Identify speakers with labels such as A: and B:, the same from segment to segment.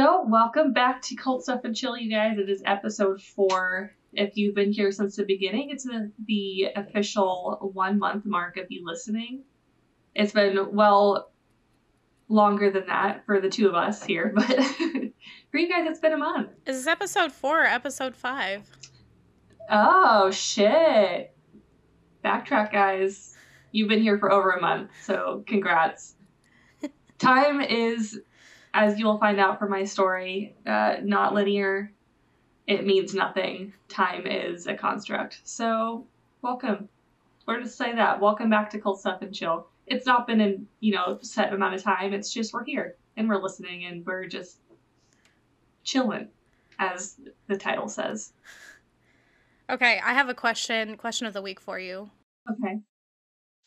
A: So, welcome back to Cult Stuff and Chill, you guys. It is episode four. If you've been here since the beginning, it's the, the official one month mark of you listening. It's been well longer than that for the two of us here, but for you guys, it's been a month.
B: Is this episode four or episode five?
A: Oh, shit. Backtrack, guys. You've been here for over a month, so congrats. Time is as you will find out from my story, uh, not linear. It means nothing. Time is a construct. So, welcome. Or to say that, welcome back to Cult Stuff and Chill. It's not been in, you know, set amount of time. It's just we're here and we're listening and we're just chilling, as the title says.
B: Okay, I have a question, question of the week for you.
A: Okay.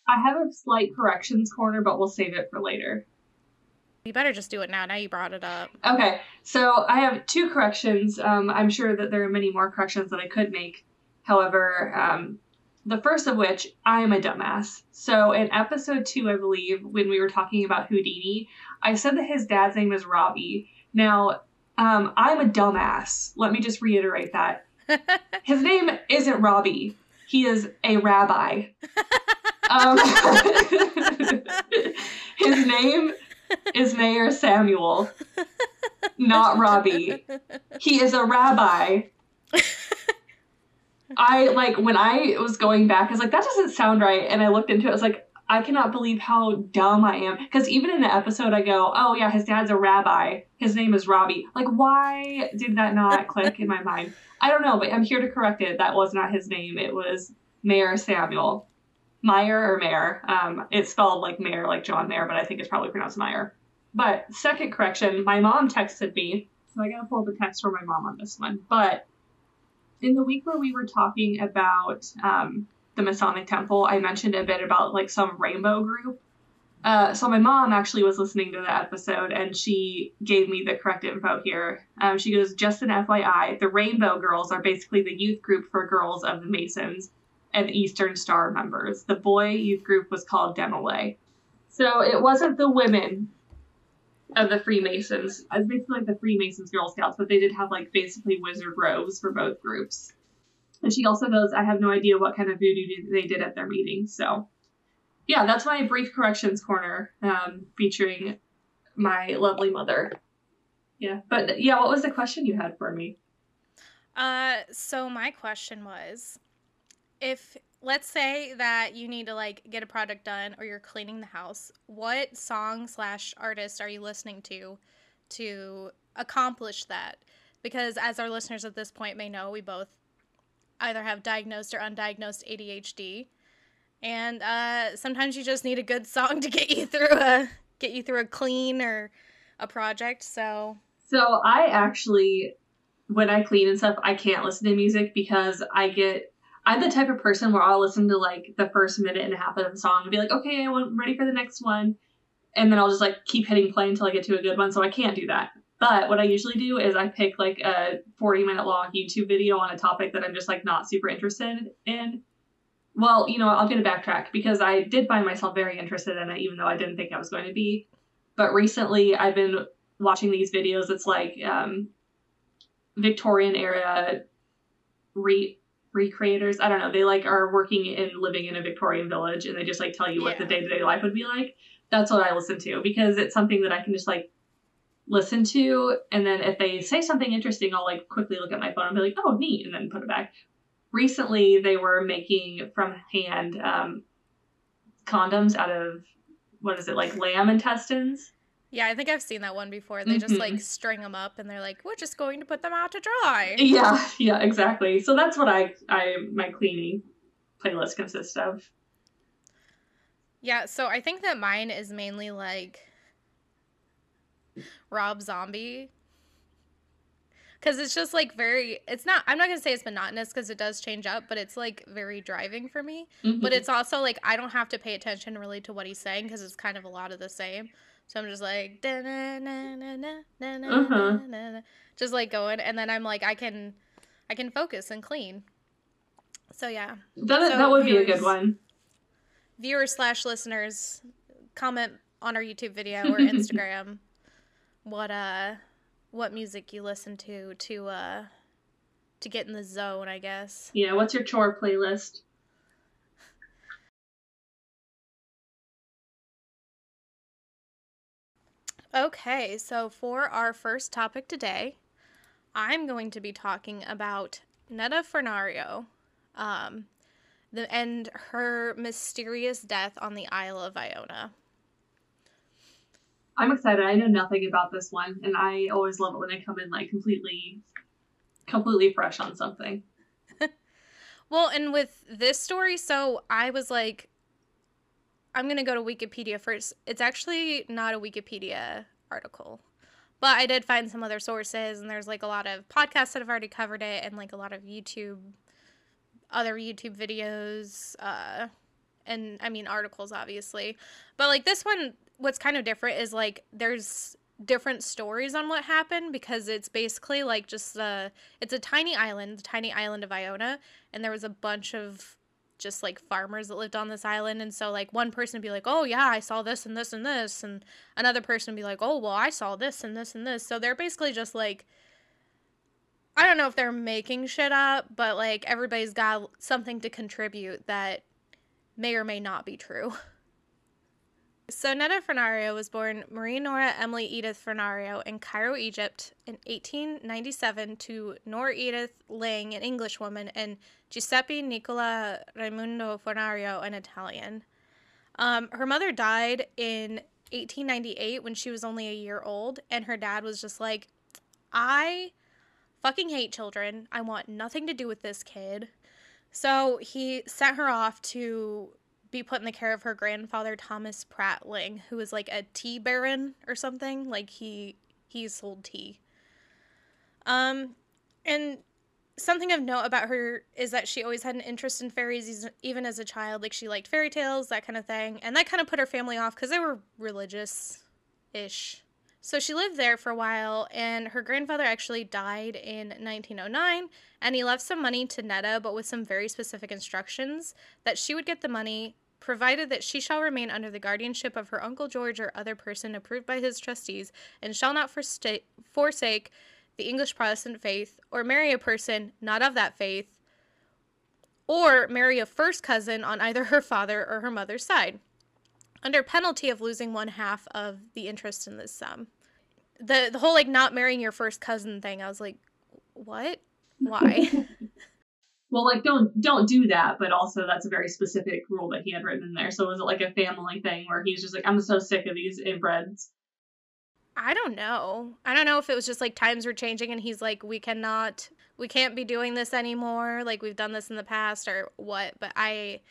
A: I have a slight corrections corner, but we'll save it for later.
B: You better just do it now. Now you brought it up.
A: Okay, so I have two corrections. Um, I'm sure that there are many more corrections that I could make. However, um, the first of which, I am a dumbass. So in episode two, I believe, when we were talking about Houdini, I said that his dad's name is Robbie. Now, um, I'm a dumbass. Let me just reiterate that. his name isn't Robbie. He is a rabbi. Um, his name is Mayer Samuel, not Robbie. He is a rabbi. I like when I was going back, I was like, that doesn't sound right. And I looked into it, I was like, I cannot believe how dumb I am. Because even in the episode, I go, oh yeah, his dad's a rabbi. His name is Robbie. Like, why did that not click in my mind? I don't know, but I'm here to correct it. That was not his name. It was Mayer Samuel. Meyer or Mayer. Um, it's spelled like Mayer, like John Mayer, but I think it's probably pronounced Meyer. But second correction, my mom texted me, so I gotta pull the text for my mom on this one. But in the week where we were talking about um, the Masonic Temple, I mentioned a bit about like some rainbow group. Uh, so my mom actually was listening to the episode and she gave me the correct info here. Um, she goes, just an FYI, the Rainbow Girls are basically the youth group for girls of the Masons and Eastern Star members. The boy youth group was called Demolay. So it wasn't the women of the Freemasons. It's basically like the Freemasons Girl Scouts, but they did have like basically wizard robes for both groups. And she also goes, I have no idea what kind of voodoo they did at their meeting. So, yeah, that's my brief corrections corner um, featuring my lovely mother. Yeah, but yeah, what was the question you had for me?
B: Uh, so my question was, if let's say that you need to like get a product done or you're cleaning the house what song slash artist are you listening to to accomplish that? Because as our listeners at this point may know we both either have diagnosed or undiagnosed adhd and uh, sometimes you just need a good song to get you through a get you through a clean or a project so.
A: So i actually when i clean and stuff i can't listen to music because i get I'm the type of person where I'll listen to like the first minute and a half of the song and be like, okay, I'm ready for the next one. And then I'll just like keep hitting play until I get to a good one. So I can't do that. But what I usually do is I pick like a 40 minute long YouTube video on a topic that I'm just like not super interested in. Well, you know, I'll get a backtrack because I did find myself very interested in it, even though I didn't think I was going to be. But recently I've been watching these videos. It's like um, Victorian era re recreators. I don't know. They like are working and living in a Victorian village and they just like tell you what the day to day life would be like. That's what I listen to because it's something that I can just like listen to and then if they say something interesting, I'll like quickly look at my phone and be like, oh neat, and then put it back. Recently they were making from hand um, condoms out of what is it, like lamb intestines?
B: Yeah, I think I've seen that one before. They mm-hmm. just like string them up and they're like, "We're just going to put them out to dry."
A: Yeah, yeah, exactly. So that's what I I my cleaning playlist consists of.
B: Yeah, so I think that mine is mainly like Rob Zombie. Cuz it's just like very it's not I'm not going to say it's monotonous cuz it does change up, but it's like very driving for me. Mm-hmm. But it's also like I don't have to pay attention really to what he's saying cuz it's kind of a lot of the same. So I'm just like uh-huh. just like going and then I'm like I can I can focus and clean. So yeah.
A: That so that would viewers, be a good one.
B: Viewers slash listeners, comment on our YouTube video or Instagram what uh what music you listen to to uh to get in the zone, I guess.
A: Yeah, what's your chore playlist?
B: Okay, so for our first topic today, I'm going to be talking about Netta Fornario um, the, and her mysterious death on the Isle of Iona.
A: I'm excited. I know nothing about this one, and I always love it when they come in like completely, completely fresh on something.
B: well, and with this story, so I was like, I'm gonna go to Wikipedia first. It's actually not a Wikipedia article, but I did find some other sources, and there's like a lot of podcasts that have already covered it, and like a lot of YouTube, other YouTube videos, uh, and I mean articles, obviously. But like this one, what's kind of different is like there's different stories on what happened because it's basically like just a it's a tiny island, the tiny island of Iona, and there was a bunch of just like farmers that lived on this island and so like one person would be like oh yeah i saw this and this and this and another person would be like oh well i saw this and this and this. So they're basically just like i don't know if they're making shit up but like everybody's got something to contribute that may or may not be true So Netta Fornario was born Marie Nora Emily Edith Fornario in Cairo, Egypt in 1897 to Nora Edith Lang, an Englishwoman, and Giuseppe Nicola Raimundo Fornario, an Italian. Um, her mother died in 1898 when she was only a year old, and her dad was just like, I fucking hate children. I want nothing to do with this kid. So he sent her off to be put in the care of her grandfather Thomas Prattling, who was like a tea baron or something. Like he he sold tea. Um, and something of note about her is that she always had an interest in fairies, even as a child. Like she liked fairy tales, that kind of thing, and that kind of put her family off because they were religious, ish. So she lived there for a while, and her grandfather actually died in 1909, and he left some money to Netta, but with some very specific instructions that she would get the money provided that she shall remain under the guardianship of her uncle George or other person approved by his trustees, and shall not forsake the English Protestant faith, or marry a person not of that faith, or marry a first cousin on either her father or her mother's side, under penalty of losing one half of the interest in this sum. The the whole like not marrying your first cousin thing, I was like, what? Why?
A: well like don't don't do that but also that's a very specific rule that he had written in there. So was it like a family thing where he's just like i'm so sick of these inbreds.
B: I don't know. I don't know if it was just like times were changing and he's like we cannot we can't be doing this anymore. Like we've done this in the past or what but i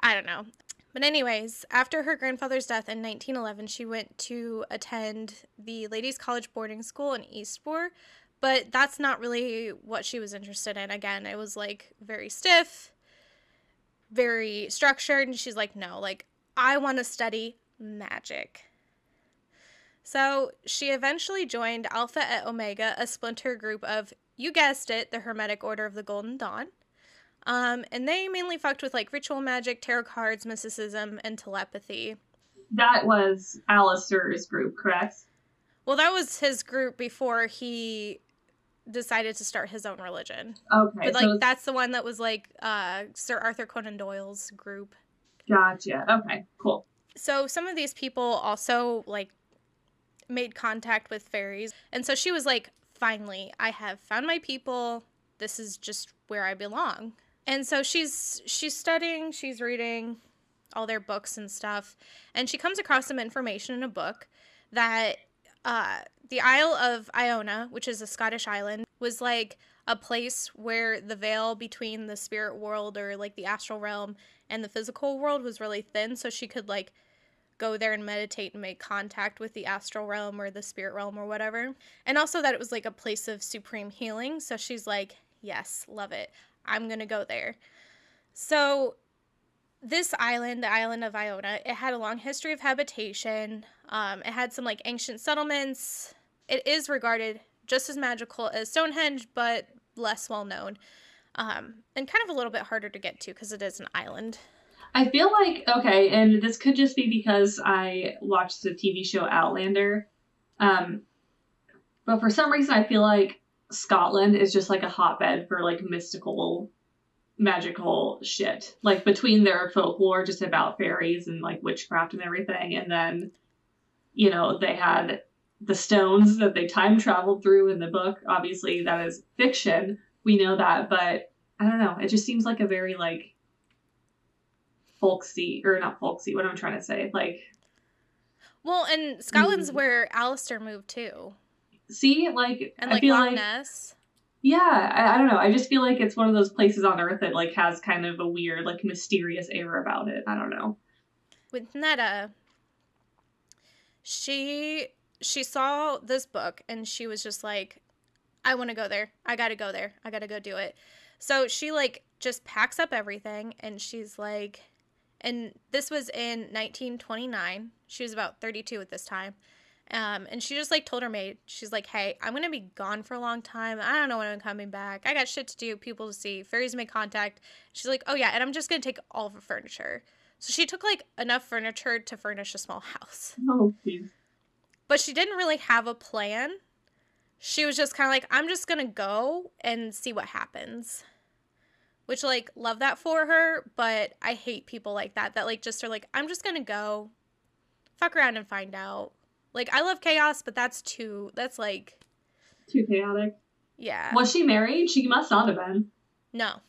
B: i don't know. But anyways after her grandfather's death in 1911 she went to attend the ladies college boarding school in eastbourne but that's not really what she was interested in. Again, it was like very stiff, very structured. And she's like, no, like, I want to study magic. So she eventually joined Alpha et Omega, a splinter group of, you guessed it, the Hermetic Order of the Golden Dawn. Um, and they mainly fucked with like ritual magic, tarot cards, mysticism, and telepathy.
A: That was Aleister's group, correct?
B: Well, that was his group before he decided to start his own religion.
A: Okay.
B: But like so that's the one that was like uh Sir Arthur Conan Doyle's group.
A: Gotcha. Okay, cool.
B: So some of these people also like made contact with fairies. And so she was like, finally, I have found my people. This is just where I belong. And so she's she's studying, she's reading all their books and stuff, and she comes across some information in a book that uh, the Isle of Iona, which is a Scottish island, was like a place where the veil between the spirit world or like the astral realm and the physical world was really thin. So she could like go there and meditate and make contact with the astral realm or the spirit realm or whatever. And also that it was like a place of supreme healing. So she's like, yes, love it. I'm going to go there. So this island, the island of Iona, it had a long history of habitation. Um, it had some like ancient settlements. It is regarded just as magical as Stonehenge, but less well known. Um, and kind of a little bit harder to get to because it is an island.
A: I feel like okay, and this could just be because I watched the TV show Outlander. Um, But for some reason, I feel like Scotland is just like a hotbed for like mystical, magical shit. Like between their folklore just about fairies and like witchcraft and everything, and then, you know, they had the stones that they time traveled through in the book. Obviously, that is fiction. We know that, but I don't know. It just seems like a very like folksy or not folksy. What I'm trying to say? Like,
B: well, and Scotland's
A: Mm.
B: where Aleister moved to.
A: see, like
B: and
A: I
B: like
A: feel
B: Loch
A: like yeah, I, I don't know. I just feel like it's one of those places on Earth that like has kind of a weird, like mysterious air about it. I don't know.
B: with Netta, she she saw this book and she was just like, I want to go there. I got to go there. I got to go do it. So she like just packs up everything and she's like and this was in 1929. She was about 32 at this time. Um, and she just like told her maid, she's like, "Hey, I'm gonna be gone for a long time. I don't know when I'm coming back. I got shit to do, people to see, fairies to make contact." She's like, "Oh yeah, and I'm just gonna take all of the furniture." So she took like enough furniture to furnish a small house.
A: Oh.
B: But she didn't really have a plan. She was just kind of like, I'm just going to go and see what happens. Which like love that for her, but I hate people like that that like just are like, I'm just going to go fuck around and find out. Like I love chaos, but that's too that's like
A: Too chaotic.
B: yeah.
A: Was she married? She must not have been.
B: No.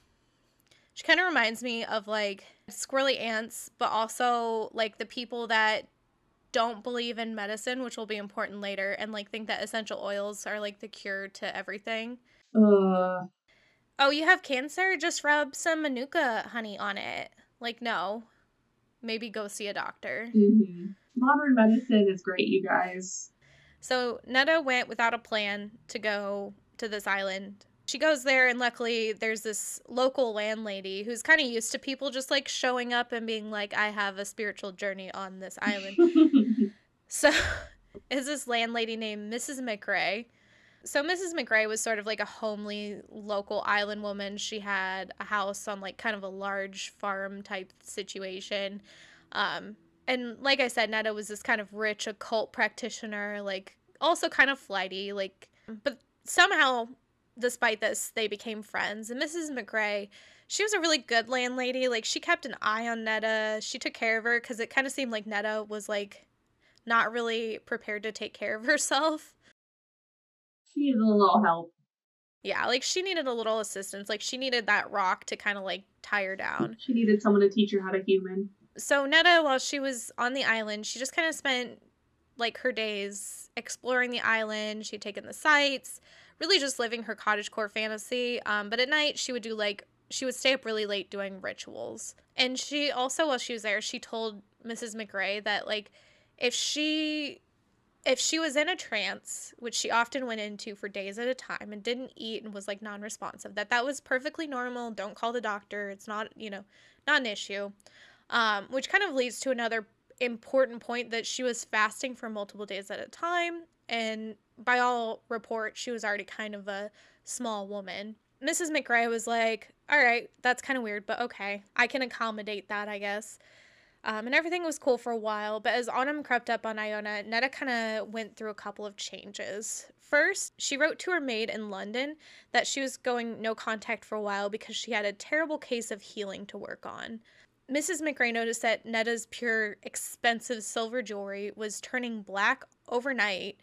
B: She kind of reminds me of like squirrely ants, but also like the people that don't believe in medicine, which will be important later, and like think that essential oils are like the cure to everything.
A: Uh,
B: Oh, you have cancer? Just rub some manuka honey on it. Like, no. Maybe go see a doctor.
A: mhm. Modern medicine is great, you guys.
B: So Netta went without a plan to go to this island. She goes there, and luckily, there's this local landlady who's kind of used to people just like showing up and being like, I have a spiritual journey on this island. So, is this landlady named Mrs. McRae. So, Mrs. McRae was sort of like a homely local island woman. She had a house on like kind of a large farm type situation. Um, and like I said, Netta was this kind of rich occult practitioner, like also kind of flighty, like, but somehow, despite this, they became friends. And Mrs. McRae, she was a really good landlady. Like, she kept an eye on Netta. She took care of her because it kind of seemed like Netta was like not really prepared to take care of herself.
A: she needs a little help.
B: Yeah, like she needed a little assistance. Like she needed that rock to kind of like tie her down.
A: She needed someone to teach her how to human.
B: So Netta, while she was on the island, she just kind of spent like her days exploring the island. She'd taken the sights, really just living her cottagecore fantasy. Um, but at night, she would do like she would stay up really late doing rituals. And she also, while she was there, she told Mrs. McRae that like if she if she was in a trance, which she often went into for days at a time and didn't eat and was like non-responsive, that that was perfectly normal. Don't call the doctor. It's not, you know, not an issue. Um, which kind of leads to another important point that she was fasting for multiple days at a time, and by all reports, she was already kind of a small woman. Mrs. McRae was like, "All right, that's kind of weird, but okay, I can accommodate that, I guess." Um, and everything was cool for a while, but as autumn crept up on Iona, Netta kind of went through a couple of changes. First, she wrote to her maid in London that she was going no contact for a while because she had a terrible case of healing to work on. Mrs. McRae noticed that Netta's pure, expensive silver jewelry was turning black overnight.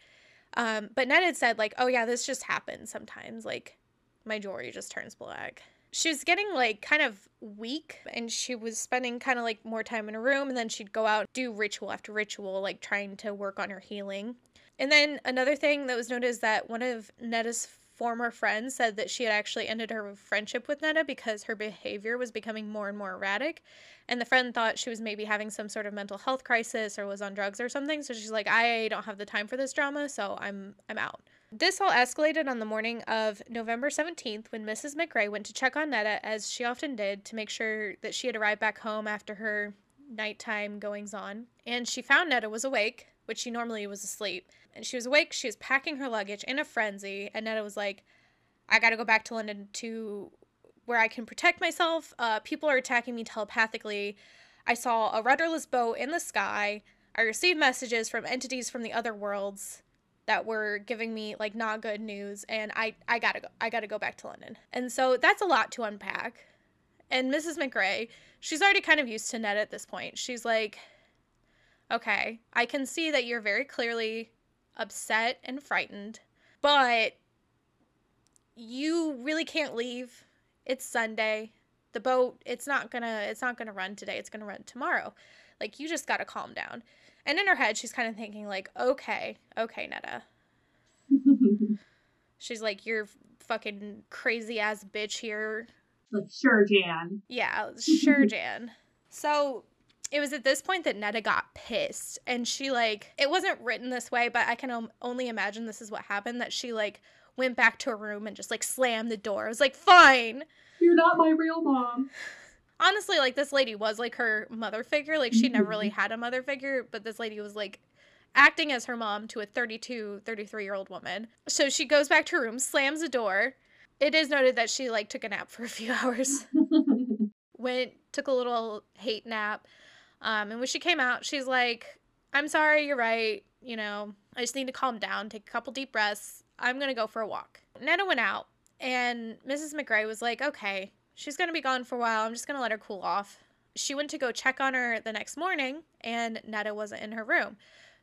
B: Um, but Netta had said, like, oh yeah, this just happens sometimes. Like, my jewelry just turns black. She was getting like kind of weak and she was spending kind of like more time in her room and then she'd go out do ritual after ritual, like trying to work on her healing. And then another thing that was noted is that one of Netta's former friend said that she had actually ended her friendship with Netta because her behavior was becoming more and more erratic. And the friend thought she was maybe having some sort of mental health crisis or was on drugs or something. So she's like, I don't have the time for this drama, so I'm I'm out. This all escalated on the morning of November 17th when Mrs. McRae went to check on Netta, as she often did, to make sure that she had arrived back home after her nighttime goings on. And she found Netta was awake, which she normally was asleep. And she was awake, she was packing her luggage in a frenzy, and Netta was like, I gotta go back to London to where I can protect myself. Uh, people are attacking me telepathically. I saw a rudderless boat in the sky. I received messages from entities from the other worlds. that were giving me like not good news and I I got to go I got to go back to London. And so that's a lot to unpack. And Mrs. McRae, she's already kind of used to Ned at this point. She's like okay, I can see that you're very clearly upset and frightened, but you really can't leave. It's Sunday. The boat, it's not gonna it's not gonna run today, it's gonna run tomorrow. Like you just gotta calm down. And in her head, she's kind of thinking, like, okay, okay, Netta. she's like, you're fucking crazy ass bitch here.
A: Like, sure, Jan.
B: Yeah, sure, Jan. So it was at this point that Netta got pissed. And she, like, it wasn't written this way, but I can only imagine this is what happened that she, like, went back to her room and just, like, slammed the door. I was like, fine.
A: You're not my real mom
B: honestly like this lady was like her mother figure like she never really mm-hmm. had a mother figure but this lady was like acting as her mom to a 32 33 year old woman so she goes back to her room slams the door it is noted that she like took a nap for a few hours went took a little hate nap um, and when she came out she's like i'm sorry you're right you know i just need to calm down take a couple deep breaths i'm gonna go for a walk netta went out and mrs mcrae was like okay she's going to be gone for a while. I'm just going to let her cool off. She went to go check on her the next morning, and Netta wasn't in her room.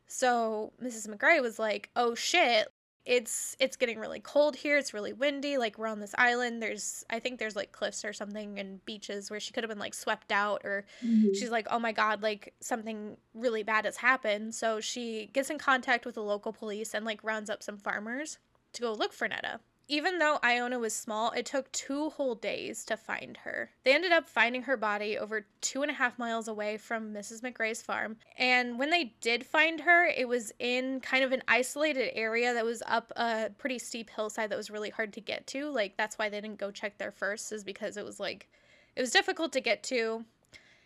B: So Mrs. McRae was like, "Oh shit, it's it's getting really cold here. It's really windy. Like we're on this island. There's I think there's like cliffs or something and beaches where she could have been like swept out or mm-hmm. she's like, "Oh my god, like something really bad has happened." So she gets in contact with the local police and like rounds up some farmers to go look for Netta even though Iona was small, it took two whole days to find her. They ended up finding her body over two and a half miles away from Mrs. McRae's farm. And when they did find her, it was in kind of an isolated area that was up a pretty steep hillside that was really hard to get to. Like, that's why they didn't go check there first, is because it was like, it was difficult to get to.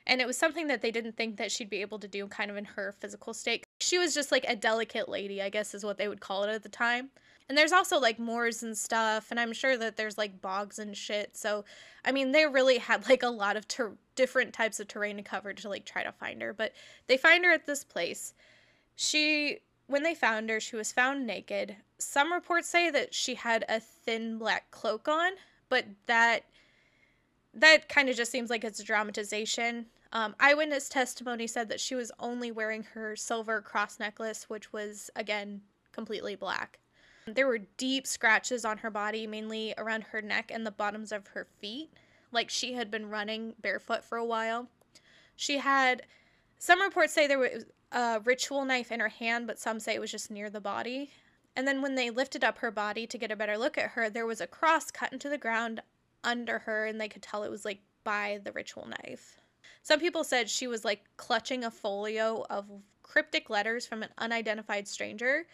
B: And it was something that they didn't think that she'd be able to do kind of in her physical state. She was just like a delicate lady, I guess is what they would call it at the time. And there's also like moors and stuff, and I'm sure that there's like bogs and shit. So, I mean, they really had like a lot of ter- different types of terrain to cover to like try to find her. But they find her at this place. She, when they found her, she was found naked. Some reports say that she had a thin black cloak on, but that that kind of just seems like it's a dramatization. Um, eyewitness testimony said that she was only wearing her silver cross necklace, which was again completely black. There were deep scratches on her body, mainly around her neck and the bottoms of her feet, like she had been running barefoot for a while. She had some reports say there was a ritual knife in her hand, but some say it was just near the body. And then when they lifted up her body to get a better look at her, there was a cross cut into the ground under her, and they could tell it was like by the ritual knife. Some people said she was like clutching a folio of cryptic letters from an unidentified stranger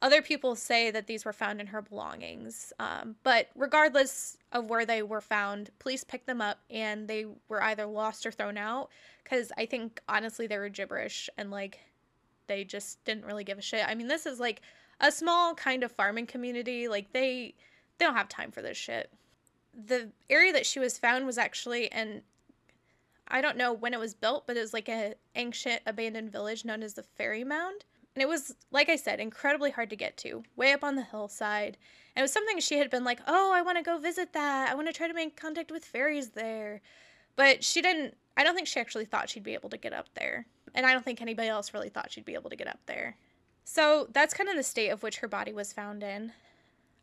B: other people say that these were found in her belongings. Um, but regardless of where they were found, police picked them up and they were either lost or thrown out because I think honestly they were gibberish and like they just didn't really give a shit. I mean, this is like a small kind of farming community. Like they they don't have time for this shit. The area that she was found was actually an I don't know when it was built, but it was like an ancient abandoned village known as the Fairy Mound. And it was, like I said, incredibly hard to get to, way up on the hillside. And it was something she had been like, oh, I want to go visit that. I want to try to make contact with fairies there. But she didn't, I don't think she actually thought she'd be able to get up there. And I don't think anybody else really thought she'd be able to get up there. So that's kind of the state of which her body was found in.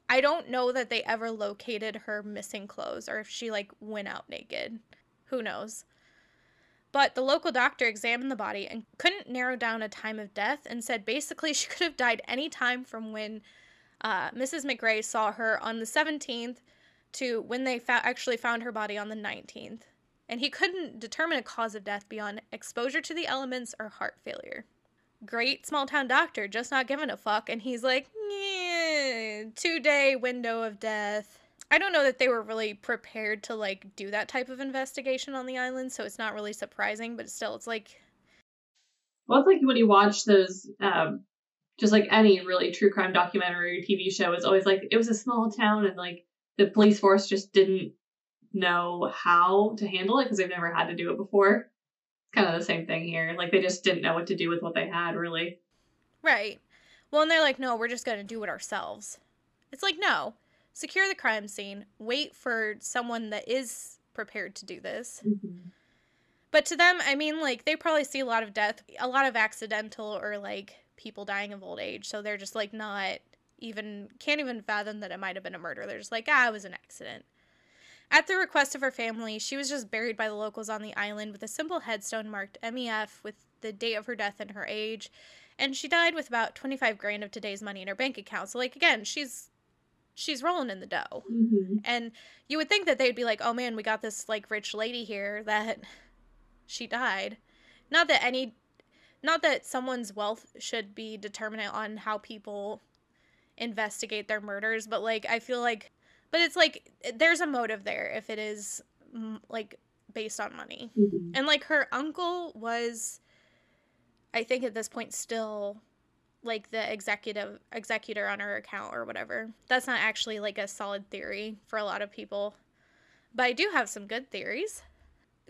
B: I don't know that they ever located her missing clothes or if she like went out naked. Who knows? But the local doctor examined the body and couldn't narrow down a time of death and said basically she could have died any time from when uh, Mrs. McRae saw her on the 17th to when they fa- actually found her body on the 19th. And he couldn't determine a cause of death beyond exposure to the elements or heart failure. Great small town doctor, just not giving a fuck. And he's like, two day window of death. I don't know that they were really prepared to like do that type of investigation on the island, so it's not really surprising, but still it's like
A: Well it's like when you watch those um just like any really true crime documentary or TV show, it's always like it was a small town and like the police force just didn't know how to handle it because they've never had to do it before. It's kind of the same thing here. Like they just didn't know what to do with what they had, really.
B: Right. Well, and they're like, no, we're just going to do it ourselves. It's like, no, secure the crime scene, wait for someone that is prepared to do this.
A: Mm-hmm.
B: But to them, I mean, like, they probably see a lot of death, a lot of accidental or like people dying of old age. So they're just like, not even, can't even fathom that it might have been a murder. They're just like, ah, it was an accident. At the request of her family, she was just buried by the locals on the island with a simple headstone marked MEF with the date of her death and her age. And she died with about 25 grand of today's money in her bank account. So, like, again, she's she's rolling in the dough.
A: Mm-hmm.
B: And you would think that they'd be like, oh man, we got this like rich lady here that she died. Not that any, not that someone's wealth should be determinant on how people investigate their murders, but like I feel like, but it's like there's a motive there if it is mm, like based on money.
A: Mm-hmm.
B: And like her uncle was, I think at this point still like the executive executor on her account or whatever. That's not actually like a solid theory for a lot of people. But I do have some good theories.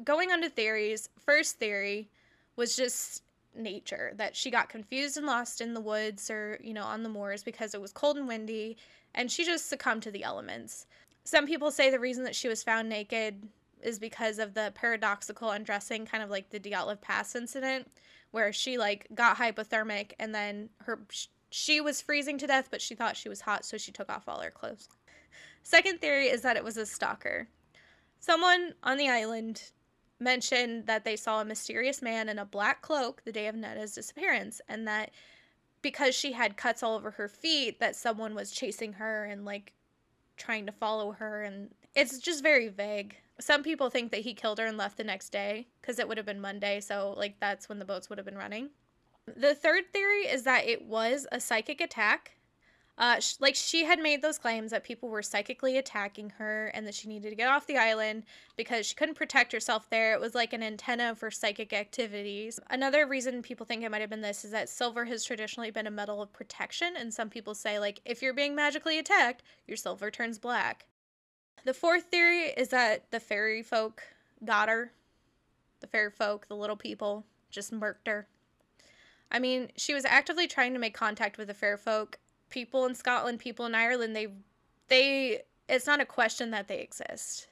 B: Going on to theories, first theory was just nature that she got confused and lost in the woods or, you know, on the moors because it was cold and windy and she just succumbed to the elements. Some people say the reason that she was found naked is because of the paradoxical undressing, kind of like the Dyatlov Pass incident, where she like got hypothermic and then her she was freezing to death, but she thought she was hot, so she took off all her clothes. Second theory is that it was a stalker. Someone on the island mentioned that they saw a mysterious man in a black cloak the day of Netta's disappearance, and that because she had cuts all over her feet, that someone was chasing her and like trying to follow her, and it's just very vague. Some people think that he killed her and left the next day because it would have been Monday, so like that's when the boats would have been running. The third theory is that it was a psychic attack. Uh, sh- like she had made those claims that people were psychically attacking her and that she needed to get off the island because she couldn't protect herself there. It was like an antenna for psychic activities. Another reason people think it might have been this is that silver has traditionally been a metal of protection, and some people say like if you're being magically attacked, your silver turns black. The fourth theory is that the fairy folk got her. The fairy folk, the little people, just murked her. I mean, she was actively trying to make contact with the fair folk. People in Scotland, people in Ireland, they they it's not a question that they exist.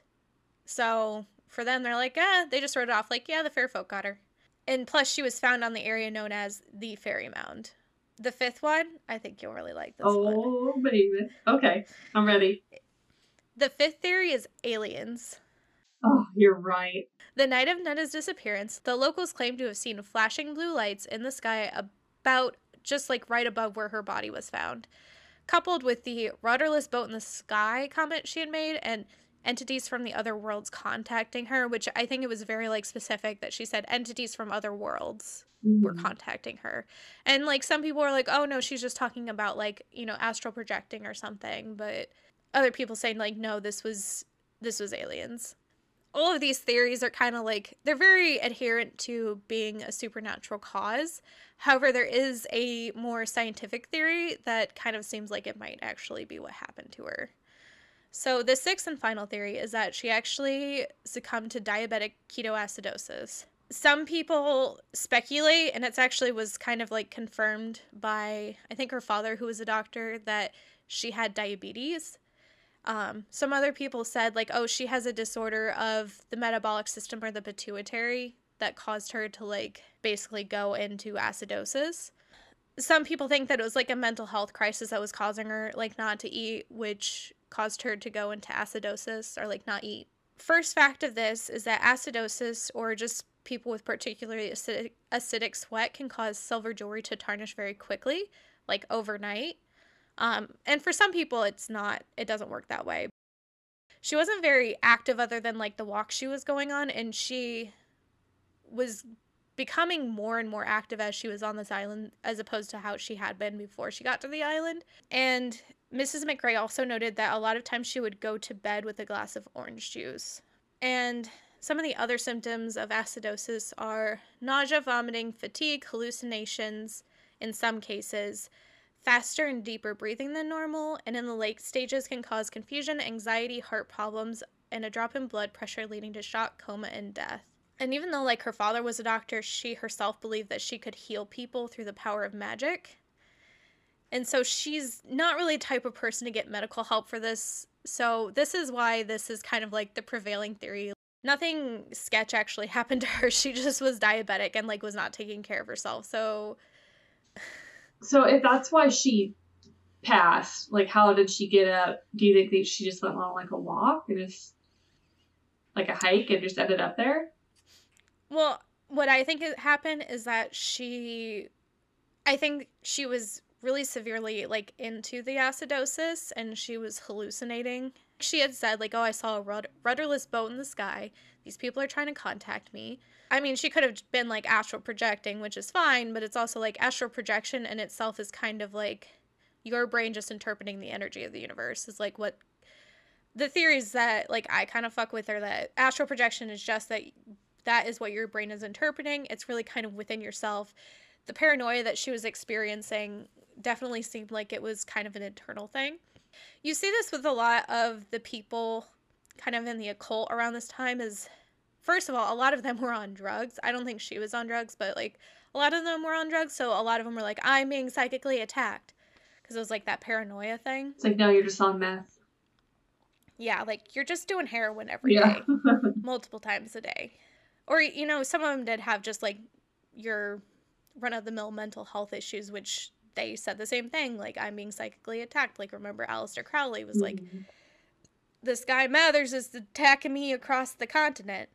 B: So for them, they're like, eh, they just wrote it off like, yeah, the fair folk got her. And plus, she was found on the area known as the Fairy Mound. The fifth one, I think you'll really like this one.
A: Oh, baby. Okay, I'm ready.
B: The fifth theory is aliens.
A: Oh, you're right.
B: The night of Netta's disappearance, the locals claim to have seen flashing blue lights in the sky about just like right above where her body was found. Coupled with the rudderless boat in the sky comment she had made and entities from the other worlds contacting her, which I think it was very like specific that she said entities from other worlds were
A: Mhm.
B: contacting her. And like some people were like, "Oh no, she's just talking about like, you know, astral projecting or something." But other people saying like, "No, this was this was aliens." All of these theories are kind of like they're very adherent to being a supernatural cause. However, there is a more scientific theory that kind of seems like it might actually be what happened to her. So, the sixth and final theory is that she actually succumbed to diabetic ketoacidosis. Some people speculate, and it's actually was kind of like confirmed by, I think, her father, who was a doctor, that she had diabetes. Um, some other people said, like, oh, she has a disorder of the metabolic system or the pituitary that caused her to, like, basically go into acidosis. Some people think that it was like a mental health crisis that was causing her like not to eat which caused her to go into acidosis or like not eat. First fact of this is that acidosis or just people with particularly acidic, acidic sweat can cause silver jewelry to tarnish very quickly like overnight um, and for some people it's not it doesn't work that way she wasn't very active other than like the walk she was going on and she was becoming more and more active as she was on this island as opposed to how she had been before she got to the island. And Mrs. McRae also noted that a lot of times she would go to bed with a glass of orange juice. And some of the other symptoms of acidosis are nausea, vomiting, fatigue, hallucinations in some cases, faster and deeper breathing than normal, and in the late stages can cause confusion, anxiety, heart problems, and a drop in blood pressure leading to shock, coma, and death. And even though like her father was a doctor, she herself believed that she could heal people through the power of magic. And so she's not really the type of person to get medical help for this. So this is why this is kind of like the prevailing theory. Nothing sketch actually happened to her. She just was diabetic and like was not taking care of herself. So
A: So if that's why she passed, like how did she get up? Do you think that she just went on like a walk and just like a hike and just ended up there?
B: Well, what I think happened is that she I think she was really severely like into the acidosis and she was hallucinating. She had said like, "Oh, I saw a rud- rudderless boat in the sky. These people are trying to contact me." I mean, she could have been like astral projecting, which is fine, but it's also like astral projection in itself is kind of like your brain just interpreting the energy of the universe. Is like what the theories that like I kind of fuck with are that astral projection is just that that is what your brain is interpreting. It's really kind of within yourself. The paranoia that she was experiencing definitely seemed like it was kind of an internal thing. You see this with a lot of the people kind of in the occult around this time is first of all, a lot of them were on drugs. I don't think she was on drugs, but like a lot of them were on drugs, so a lot of them were like I'm being psychically attacked because it was like that paranoia thing.
A: It's like no, you're just on meth.
B: Yeah, like you're just doing heroin every yeah. day, multiple times a day. Or you know, some of them did have just like your run of the mill mental health issues, which they said the same thing. Like, I'm being psychically attacked. Like, remember, Aleister Crowley was like, mm-hmm. this guy Mathers is attacking me across the continent.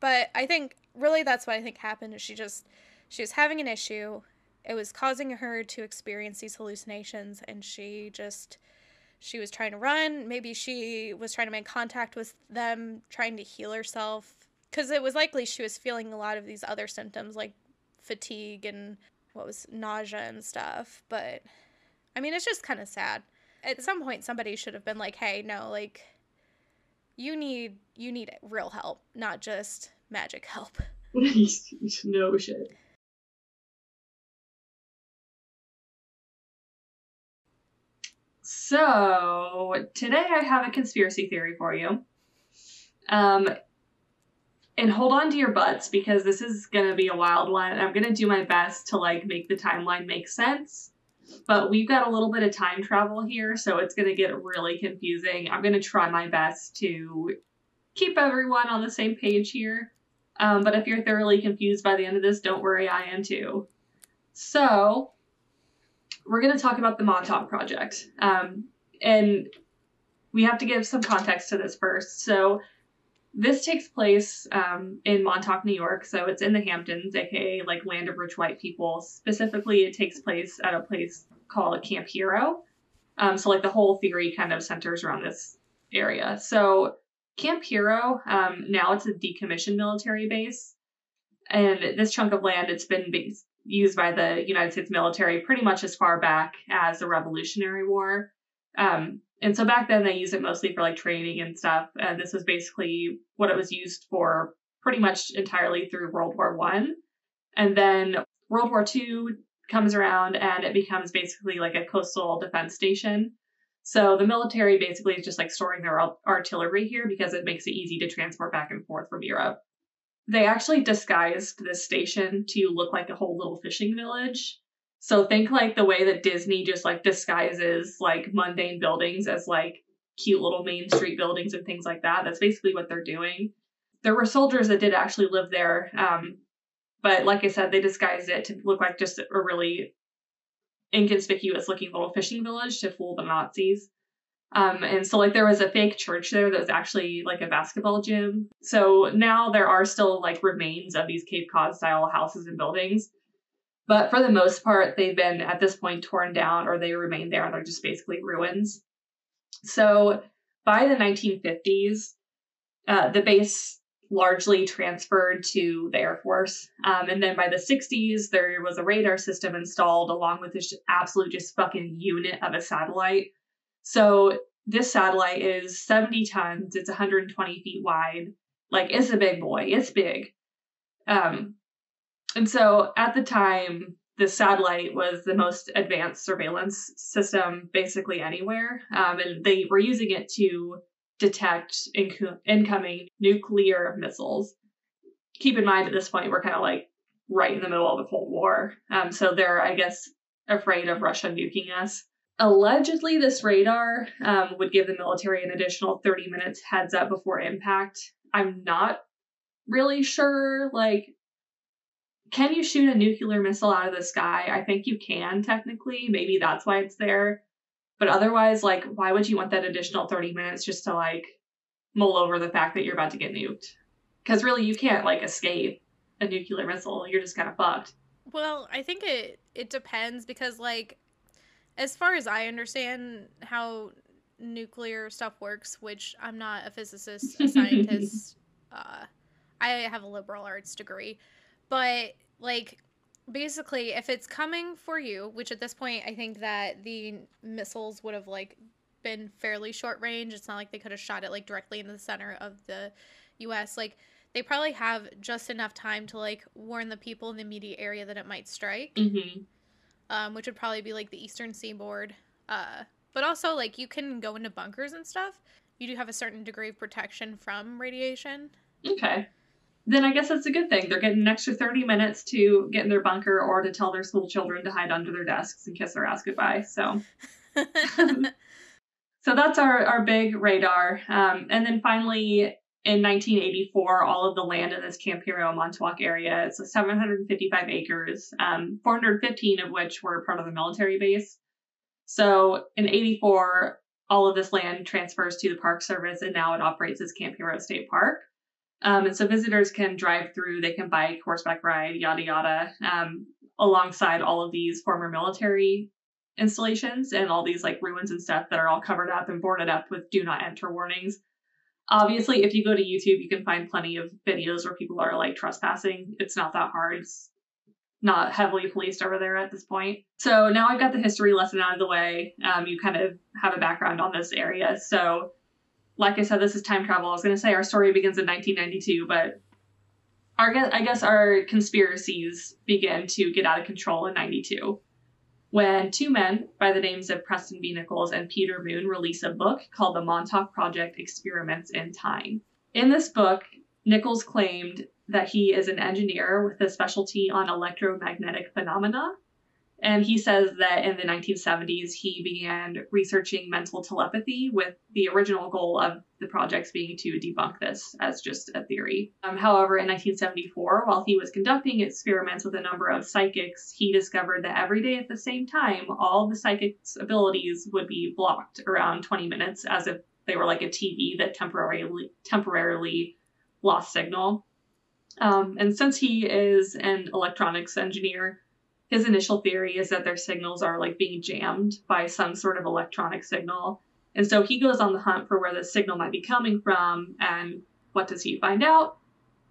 B: But I think really that's what I think happened is she just she was having an issue. It was causing her to experience these hallucinations and she just she was trying to run. Maybe she was trying to make contact with them, trying to heal herself. Because it was likely she was feeling a lot of these other symptoms like fatigue and what was nausea and stuff. But I mean, it's just kind of sad. At some point, somebody should have been like, "Hey, no, like, you need you need real help, not just magic help."
A: no shit. So today I have a conspiracy theory for you. Um, and hold on to your butts because this is going to be a wild one. I'm going to do my best to like make the timeline make sense. But we've got a little bit of time travel here, so it's going to get really confusing. I'm going to try my best to keep everyone on the same page here. Um, but if you're thoroughly confused by the end of this, don't worry, I am too. So, we're going to talk about the Montauk Project. Um, and we have to give some context to this first. So, this takes place um, in Montauk, New York, so it's in the Hamptons, aka like land of rich white people. Specifically, it takes place at a place called Camp Hero. Um, so like the whole theory kind of centers around this area. So Camp Hero, um, now it's a decommissioned military base, and this chunk of land it's been used by the United States military pretty much as far back as the Revolutionary War. Um, and so back then they used it mostly for like training and stuff. And this was basically what it was used for pretty much entirely through World War One. And then World War Two comes around and it becomes basically like a coastal defense station. So the military basically is just like storing their artillery here because it makes it easy to transport back and forth from Europe. They actually disguised this station to look like a whole little fishing village so think like the way that Disney just like disguises like mundane buildings as like cute little main street buildings and things like that. That's basically what they're doing. There were soldiers that did actually live there, um, but like I said, they disguised it to look like just a really inconspicuous looking little fishing village to fool the Nazis. Um, and so like there was a fake church there that was actually like a basketball gym. So now there are still like remains of these Cape Cod style houses and buildings. But for the most part, they've been at this point torn down or they remain there. and They're just basically ruins. So by the 1950s, uh, the base largely transferred to the Air Force. Um, and then by the 60s, there was a radar system installed along with this absolute just fucking unit of a satellite. So this satellite is 70 tons, it's 120 feet wide. Like, it's a big boy, it's big. Um, and so at the time, the satellite was the most advanced surveillance system basically anywhere. Um, and they were using it to detect inc- incoming nuclear missiles. Keep in mind at this point, we're kind of like right in the middle of the Cold War. Um, so they're, I guess, afraid of Russia nuking us. Allegedly, this radar um, would give the military an additional 30 minutes heads up before impact. I'm not really sure. Like, can you shoot a nuclear missile out of the sky? I think you can, technically. Maybe that's why it's there. But otherwise, like, why would you want that additional 30 minutes just to, like, mull over the fact that you're about to get nuked? Because really, you can't, like, escape a nuclear missile. You're just kind of fucked.
B: Well, I think it it depends because like as far as I understand how nuclear stuff works, which I'm not a physicist, a scientist, uh, I have a liberal arts degree, but like basically if it's coming for you, which at this point I think that the missiles would have like been fairly short range. It's not like they could have shot it like directly in the center of the US. Like they probably have just enough time to like warn the people in the immediate area that it might strike.
A: Mm-hmm.
B: Um, which would probably be like the eastern seaboard. Uh, but also like you can go into bunkers and stuff. You do have a certain degree of protection from radiation.
A: Okay. Then I guess that's a good thing. They're getting an extra 30 minutes to get in their bunker or to tell their school children to hide under their desks and kiss their ass goodbye. So so that's our, our big radar. Um, and then finally, in 1984, all of the land in this Camp Hero Montauk area, it's 755 acres, um, 415 of which were part of the military base. So in 84, all of this land transfers to the Park Service and now it operates as Camp Hero State Park. Um, and so visitors can drive through, they can bike, horseback ride, yada yada, um, alongside all of these former military installations and all these like ruins and stuff that are all covered up and boarded up with do not enter warnings. Obviously if you go to youtube you can find plenty of videos where people are like trespassing. It's not that hard. It's not heavily policed over there at this point. So now i've got the history lesson out of the way. Um, you kind of have a background on this area. So like i said this is time travel i was going to say our story begins in 1992 but our i guess our conspiracies begin to get out of control in 92 when two men by the names of Preston B. Nichols and Peter Moon release a book called The Montauk Project Experiments in Time. In this book, Nichols claimed that he is an engineer with a specialty on electromagnetic phenomena and he says that in the 1970s, he began researching mental telepathy with the original goal of the projects being to debunk this as just a theory. Um, however, in 1974, while he was conducting experiments with a number of psychics, he discovered that every day at the same time, all the psychics' abilities would be blocked around 20 minutes as if they were like a TV that temporarily temporarily lost signal. Um, and since he is an electronics engineer, his initial theory is that their signals are like being jammed by some sort of electronic signal. And so he goes on the hunt for where the signal might be coming from. And what does he find out?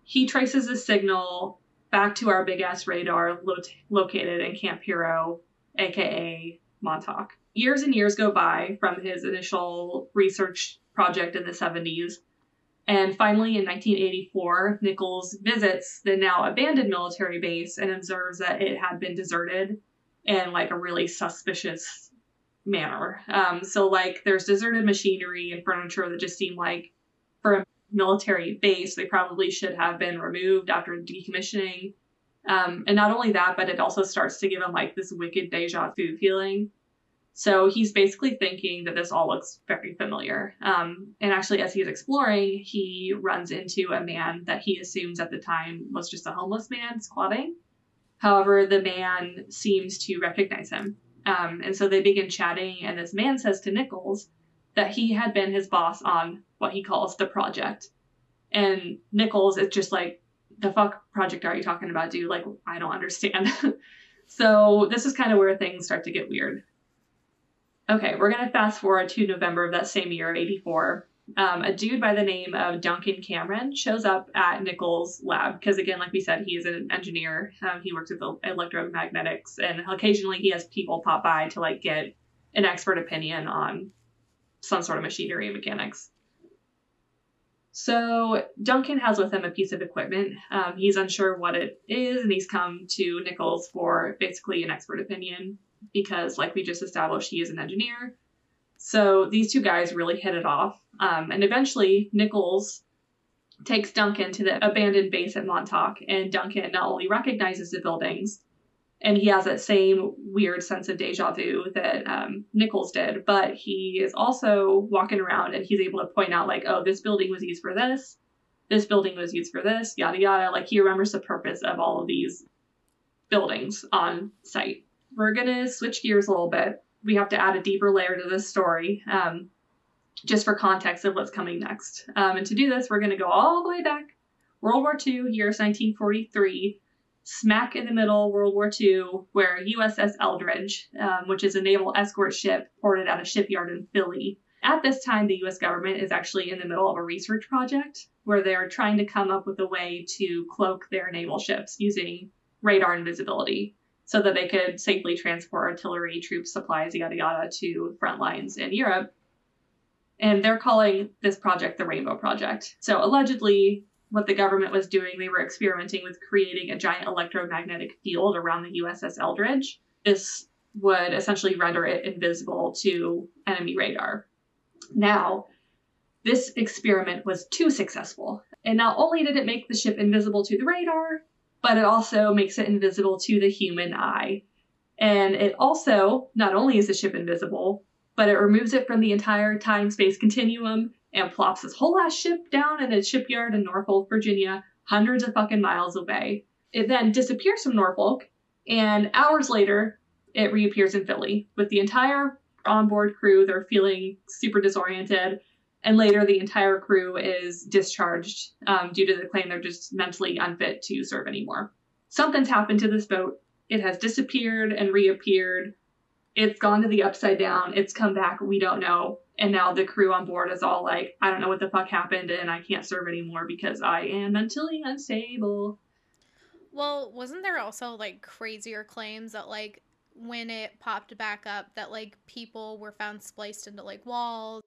A: He traces the signal back to our big ass radar lo- located in Camp Hero, aka Montauk. Years and years go by from his initial research project in the 70s and finally, in 1984, Nichols visits the now abandoned military base and observes that it had been deserted in like a really suspicious manner. Um, so, like, there's deserted machinery and furniture that just seem like, for a military base, they probably should have been removed after decommissioning. Um, and not only that, but it also starts to give him like this wicked deja vu feeling so he's basically thinking that this all looks very familiar. Um, and actually, as he's exploring, he runs into a man that he assumes at the time was just a homeless man squatting. However, the man seems to recognize him. Um, and so they begin chatting, and this man says to Nichols that he had been his boss on what he calls the project. And Nichols is just like, the fuck project are you talking about, dude? Like, I don't understand. so this is kind of where things start to get weird. Okay, we're going to fast forward to November of that same year, 84. Um, a dude by the name of Duncan Cameron shows up at Nichols' lab because, again, like we said, he is an engineer. Um, he works with electromagnetics, and occasionally he has people pop by to like get an expert opinion on some sort of machinery mechanics. So Duncan has with him a piece of equipment. Um, he's unsure what it is, and he's come to Nichols for basically an expert opinion because, like we just established, he is an engineer. So these two guys really hit it off. Um, and eventually, Nichols takes Duncan to the abandoned base at Montauk, and Duncan not only recognizes the buildings and he has that same weird sense of deja vu that um, Nichols did. But he is also walking around and he's able to point out, like, oh, this building was used for this, this building was used for this, yada yada. Like, he remembers the purpose of all of these buildings on site. We're gonna switch gears a little bit. We have to add a deeper layer to this story. Um, just for context of what's coming next. Um, and to do this, we're going to go all the way back World War II, years 1943, smack in the middle, World War II, where USS Eldridge, um, which is a naval escort ship ported at a shipyard in Philly. At this time, the US government is actually in the middle of a research project where they're trying to come up with a way to cloak their naval ships using radar invisibility so that they could safely transport artillery, troops, supplies, yada yada, to front lines in Europe. And they're calling this project the Rainbow Project. So allegedly, what the government was doing, they were experimenting with creating a giant electromagnetic field around the USS Eldridge. This would essentially render it invisible to enemy radar. Now, this experiment was too successful, and not only did it make the ship invisible to the radar, but it also makes it invisible to the human eye. And it also, not only is the ship invisible, but it removes it from the entire time space continuum and plops this whole ass ship down in a shipyard in Norfolk, Virginia, hundreds of fucking miles away. It then disappears from Norfolk, and hours later, it reappears in Philly with the entire onboard crew. They're feeling super disoriented, and later the entire crew is discharged um, due to the claim they're just mentally unfit to serve anymore. Something's happened to this boat. It has disappeared and reappeared. It's gone to the upside down. It's come back. We don't know. And now the crew on board is all like, I don't know what the fuck happened and I can't serve anymore because I am mentally unstable.
B: Well, wasn't there also like crazier claims that like when it popped back up that like people were found spliced into like walls?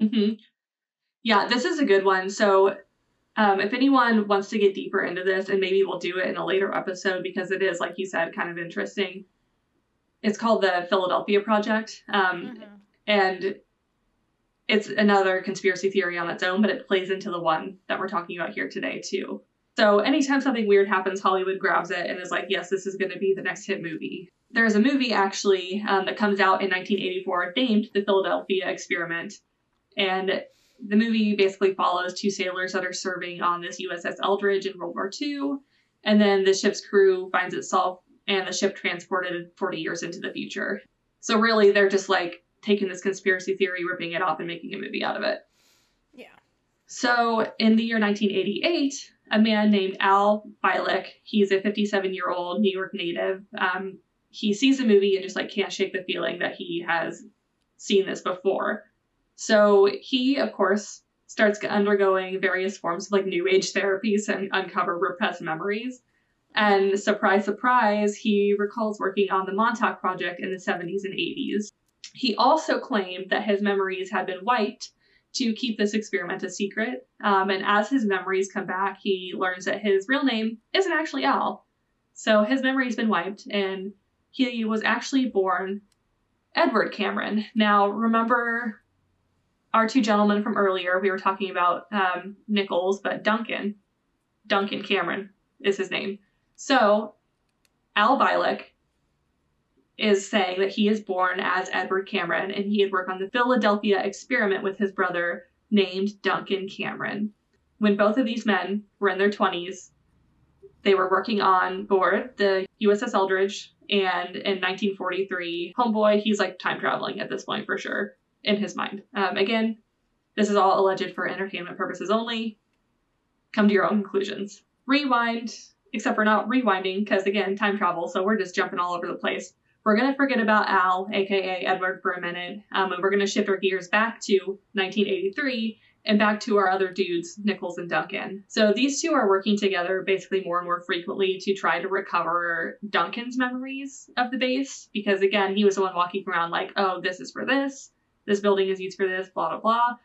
A: Mm-hmm. Yeah, this is a good one. So um, if anyone wants to get deeper into this, and maybe we'll do it in a later episode because it is, like you said, kind of interesting. It's called the Philadelphia Project. Um, mm-hmm. And it's another conspiracy theory on its own, but it plays into the one that we're talking about here today, too. So anytime something weird happens, Hollywood grabs it and is like, yes, this is going to be the next hit movie. There's a movie actually um, that comes out in 1984 named The Philadelphia Experiment. And the movie basically follows two sailors that are serving on this USS Eldridge in World War II. And then the ship's crew finds itself and the ship transported 40 years into the future. So really, they're just like taking this conspiracy theory, ripping it off, and making a movie out of it.
B: Yeah.
A: So in the year 1988, a man named Al Bielek, he's a 57 year old New York native. Um, he sees the movie and just like can't shake the feeling that he has seen this before. So he, of course, starts undergoing various forms of like new age therapies and uncover repressed memories. And surprise, surprise, he recalls working on the Montauk Project in the 70s and 80s. He also claimed that his memories had been wiped to keep this experiment a secret. Um, and as his memories come back, he learns that his real name isn't actually Al. So his memory's been wiped, and he was actually born Edward Cameron. Now, remember our two gentlemen from earlier? We were talking about um, Nichols, but Duncan, Duncan Cameron is his name. So, Al Bielek is saying that he is born as Edward Cameron and he had worked on the Philadelphia experiment with his brother named Duncan Cameron. When both of these men were in their 20s, they were working on board the USS Eldridge, and in 1943, Homeboy, he's like time traveling at this point for sure in his mind. Um, again, this is all alleged for entertainment purposes only. Come to your own conclusions. Rewind except we're not rewinding, because again, time travel, so we're just jumping all over the place. We're going to forget about Al, aka Edward, for a minute, um, and we're going to shift our gears back to 1983 and back to our other dudes, Nichols and Duncan. So these two are working together basically more and more frequently to try to recover Duncan's memories of the base, because again, he was the one walking around like, oh, this is for this, this building is used for this, blah, blah, blah.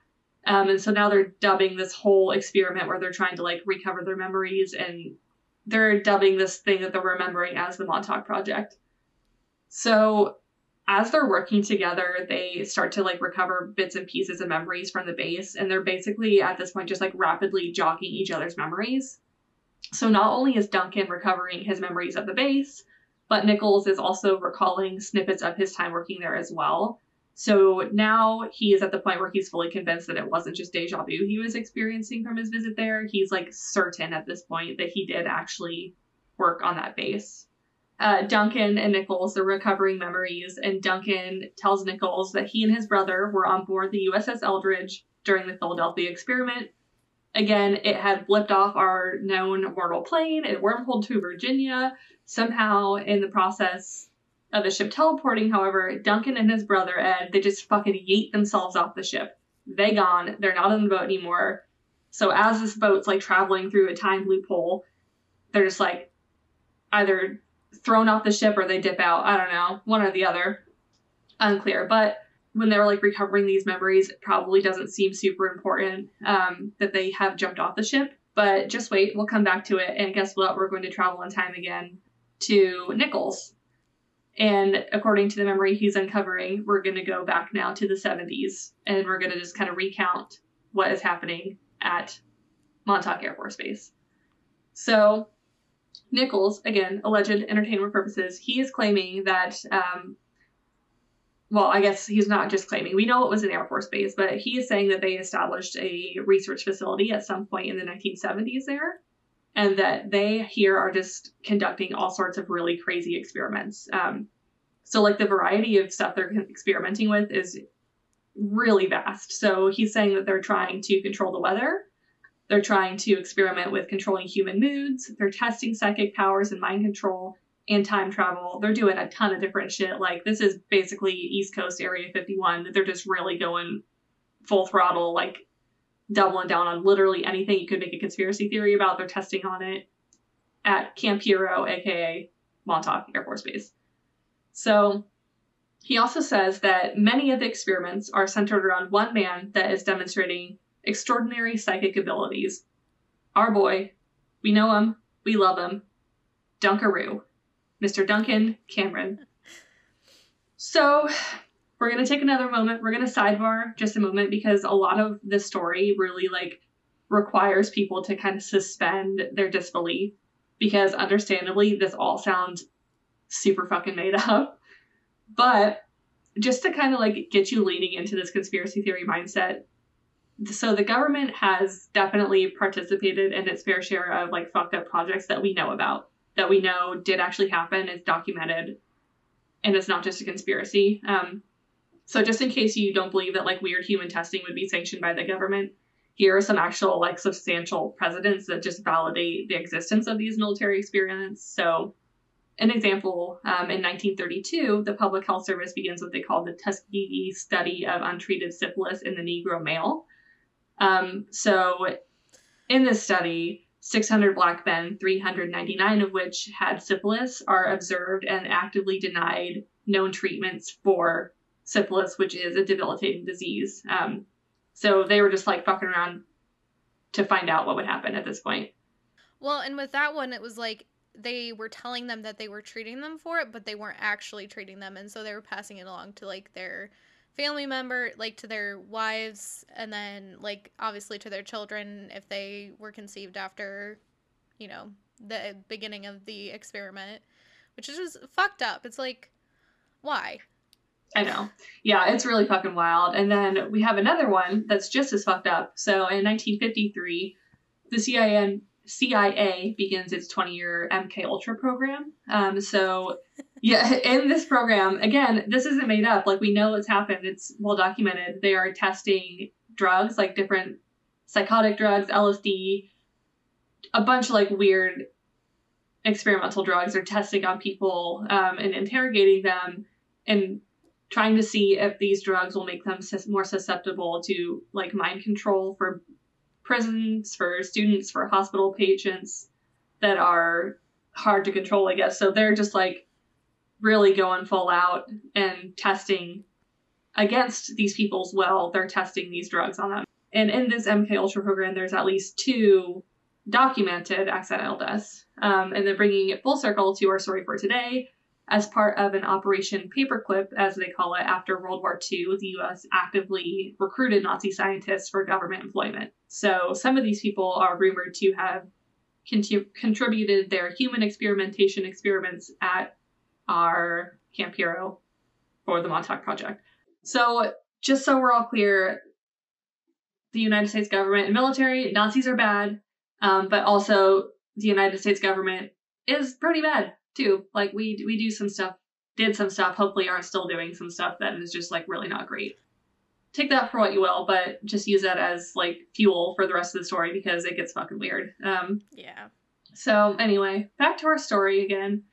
A: Um, and so now they're dubbing this whole experiment where they're trying to like recover their memories and they're dubbing this thing that they're remembering as the Montauk Project. So as they're working together, they start to like recover bits and pieces of memories from the base, and they're basically at this point just like rapidly jogging each other's memories. So not only is Duncan recovering his memories of the base, but Nichols is also recalling snippets of his time working there as well. So now he is at the point where he's fully convinced that it wasn't just deja vu he was experiencing from his visit there. He's like certain at this point that he did actually work on that base. Uh, Duncan and Nichols are recovering memories, and Duncan tells Nichols that he and his brother were on board the USS Eldridge during the Philadelphia experiment. Again, it had blipped off our known mortal plane, it wormholed to Virginia. Somehow, in the process, of the ship teleporting, however, Duncan and his brother Ed, they just fucking yeet themselves off the ship. They gone. They're not on the boat anymore. So as this boat's like traveling through a time loophole, they're just like either thrown off the ship or they dip out. I don't know, one or the other. Unclear. But when they're like recovering these memories, it probably doesn't seem super important um, that they have jumped off the ship. But just wait, we'll come back to it. And guess what? We're going to travel in time again to Nichols. And according to the memory he's uncovering, we're going to go back now to the 70s and we're going to just kind of recount what is happening at Montauk Air Force Base. So, Nichols, again, alleged entertainment purposes, he is claiming that, um, well, I guess he's not just claiming, we know it was an Air Force base, but he is saying that they established a research facility at some point in the 1970s there and that they here are just conducting all sorts of really crazy experiments. Um, so, like, the variety of stuff they're experimenting with is really vast. So, he's saying that they're trying to control the weather, they're trying to experiment with controlling human moods, they're testing psychic powers and mind control and time travel. They're doing a ton of different shit. Like, this is basically East Coast Area 51. They're just really going full throttle, like, doubling down on literally anything you could make a conspiracy theory about. They're testing on it at Camp Hero, aka Montauk Air Force Base. So he also says that many of the experiments are centered around one man that is demonstrating extraordinary psychic abilities. Our boy, we know him, we love him, Dunkaroo, Mr. Duncan Cameron. So we're going to take another moment. We're going to sidebar just a moment because a lot of the story really like requires people to kind of suspend their disbelief because understandably this all sounds super fucking made up. But just to kind of like get you leaning into this conspiracy theory mindset. So the government has definitely participated in its fair share of like fucked up projects that we know about, that we know did actually happen, it's documented, and it's not just a conspiracy. Um, so just in case you don't believe that like weird human testing would be sanctioned by the government, here are some actual like substantial precedents that just validate the existence of these military experiments. So an example, um, in 1932, the Public Health Service begins what they call the Tuskegee study of untreated syphilis in the Negro male. Um, so in this study, 600 black men, 399 of which had syphilis, are observed and actively denied known treatments for syphilis, which is a debilitating disease. Um, so they were just like fucking around to find out what would happen at this point.
B: Well, and with that one, it was like they were telling them that they were treating them for it, but they weren't actually treating them, and so they were passing it along to like their family member, like to their wives, and then like obviously to their children if they were conceived after, you know, the beginning of the experiment, which is just fucked up. It's like, why?
A: I know. Yeah, it's really fucking wild. And then we have another one that's just as fucked up. So in 1953, the CIA, CIA begins its 20 year MK Ultra program. Um, so yeah, in this program, again, this isn't made up. Like we know what's happened. It's well documented. They are testing drugs, like different psychotic drugs, LSD, a bunch of like weird experimental drugs. They're testing on people um, and interrogating them and trying to see if these drugs will make them more susceptible to like mind control for prisons, for students, for hospital patients that are hard to control, I guess. So they're just like really going full out and testing against these people's will. They're testing these drugs on them. And in this MK Ultra program, there's at least two documented accidental deaths. Um, and then bringing it full circle to our story for today, as part of an Operation Paperclip, as they call it, after World War II, the US actively recruited Nazi scientists for government employment. So some of these people are rumored to have contributed their human experimentation experiments at our Camp Hero for the Montauk Project. So, just so we're all clear, the United States government and military, Nazis are bad, um, but also the United States government is pretty bad too. Like we we do some stuff, did some stuff, hopefully are still doing some stuff that is just like really not great. Take that for what you will, but just use that as like fuel for the rest of the story because it gets fucking weird. Um,
B: Yeah.
A: so anyway, back to our story again.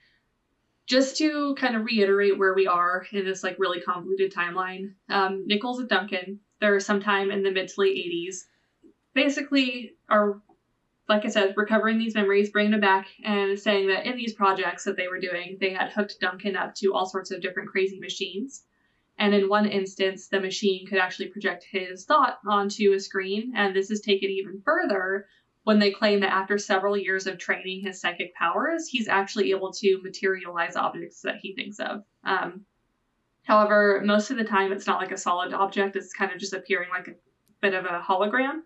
A: Just to kind of reiterate where we are in this like really convoluted timeline. Um, Nichols and Duncan, they're sometime in the mid to late 80s, basically are, like I said, recovering these memories, bringing them back, and saying that in these projects that they were doing, they had hooked Duncan up to all sorts of different crazy machines. And in one instance, the machine could actually project his thought onto a screen, and this is taken even further when they claim that after several years of training his psychic powers, he's actually able to materialize objects that he thinks of. Um, however, most of the time, it's not like a solid object, it's kind of just appearing like a bit of a hologram.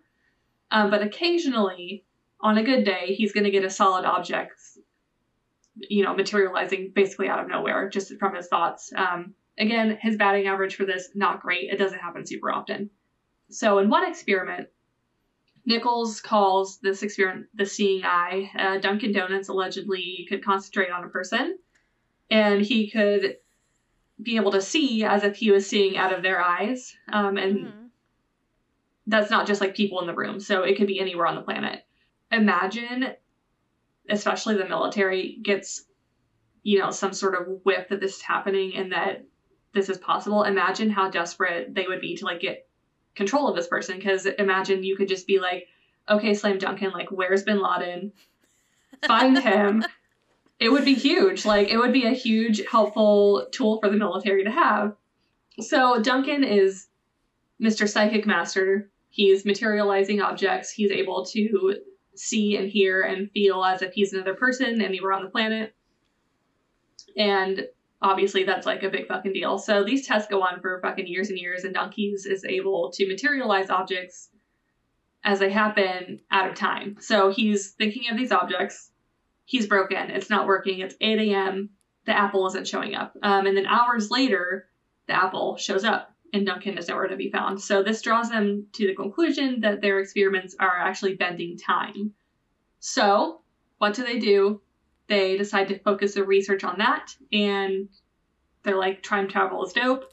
A: Um, but occasionally, on a good day, he's going to get a solid object, you know, materializing basically out of nowhere just from his thoughts. Um, again, his batting average for this, not great. It doesn't happen super often. So, in one experiment, Nichols calls this experiment the seeing eye. Uh, Dunkin' Donuts allegedly could concentrate on a person, and he could be able to see as if he was seeing out of their eyes. Um, and
B: Mhm.
A: that's not just like people in the room, so it could be anywhere on the planet. Imagine, especially the military gets, you know, some sort of whiff that this is happening and that this is possible. Imagine how desperate they would be to like get control of this person. Because imagine you could just be like, okay, Slam Duncan, like, where's Bin Laden? Find him. It would be huge. Like, it would be a huge, helpful tool for the military to have. So, Duncan is Mr. Psychic Master. He's materializing objects. He's able to see and hear and feel as if he's another person anywhere on the planet. And obviously, that's like a big fucking deal. So, these tests go on for fucking years and years, and Donkeys is able to materialize objects as they happen out of time. So, he's thinking of these objects. He's broken. It's not working. It's 8 a.m. The apple isn't showing up. Um, and then hours later, the apple shows up and Duncan is nowhere to be found. So this draws them to the conclusion that their experiments are actually bending time. So what do they do? They decide to focus their research on that and they're like, time travel is dope.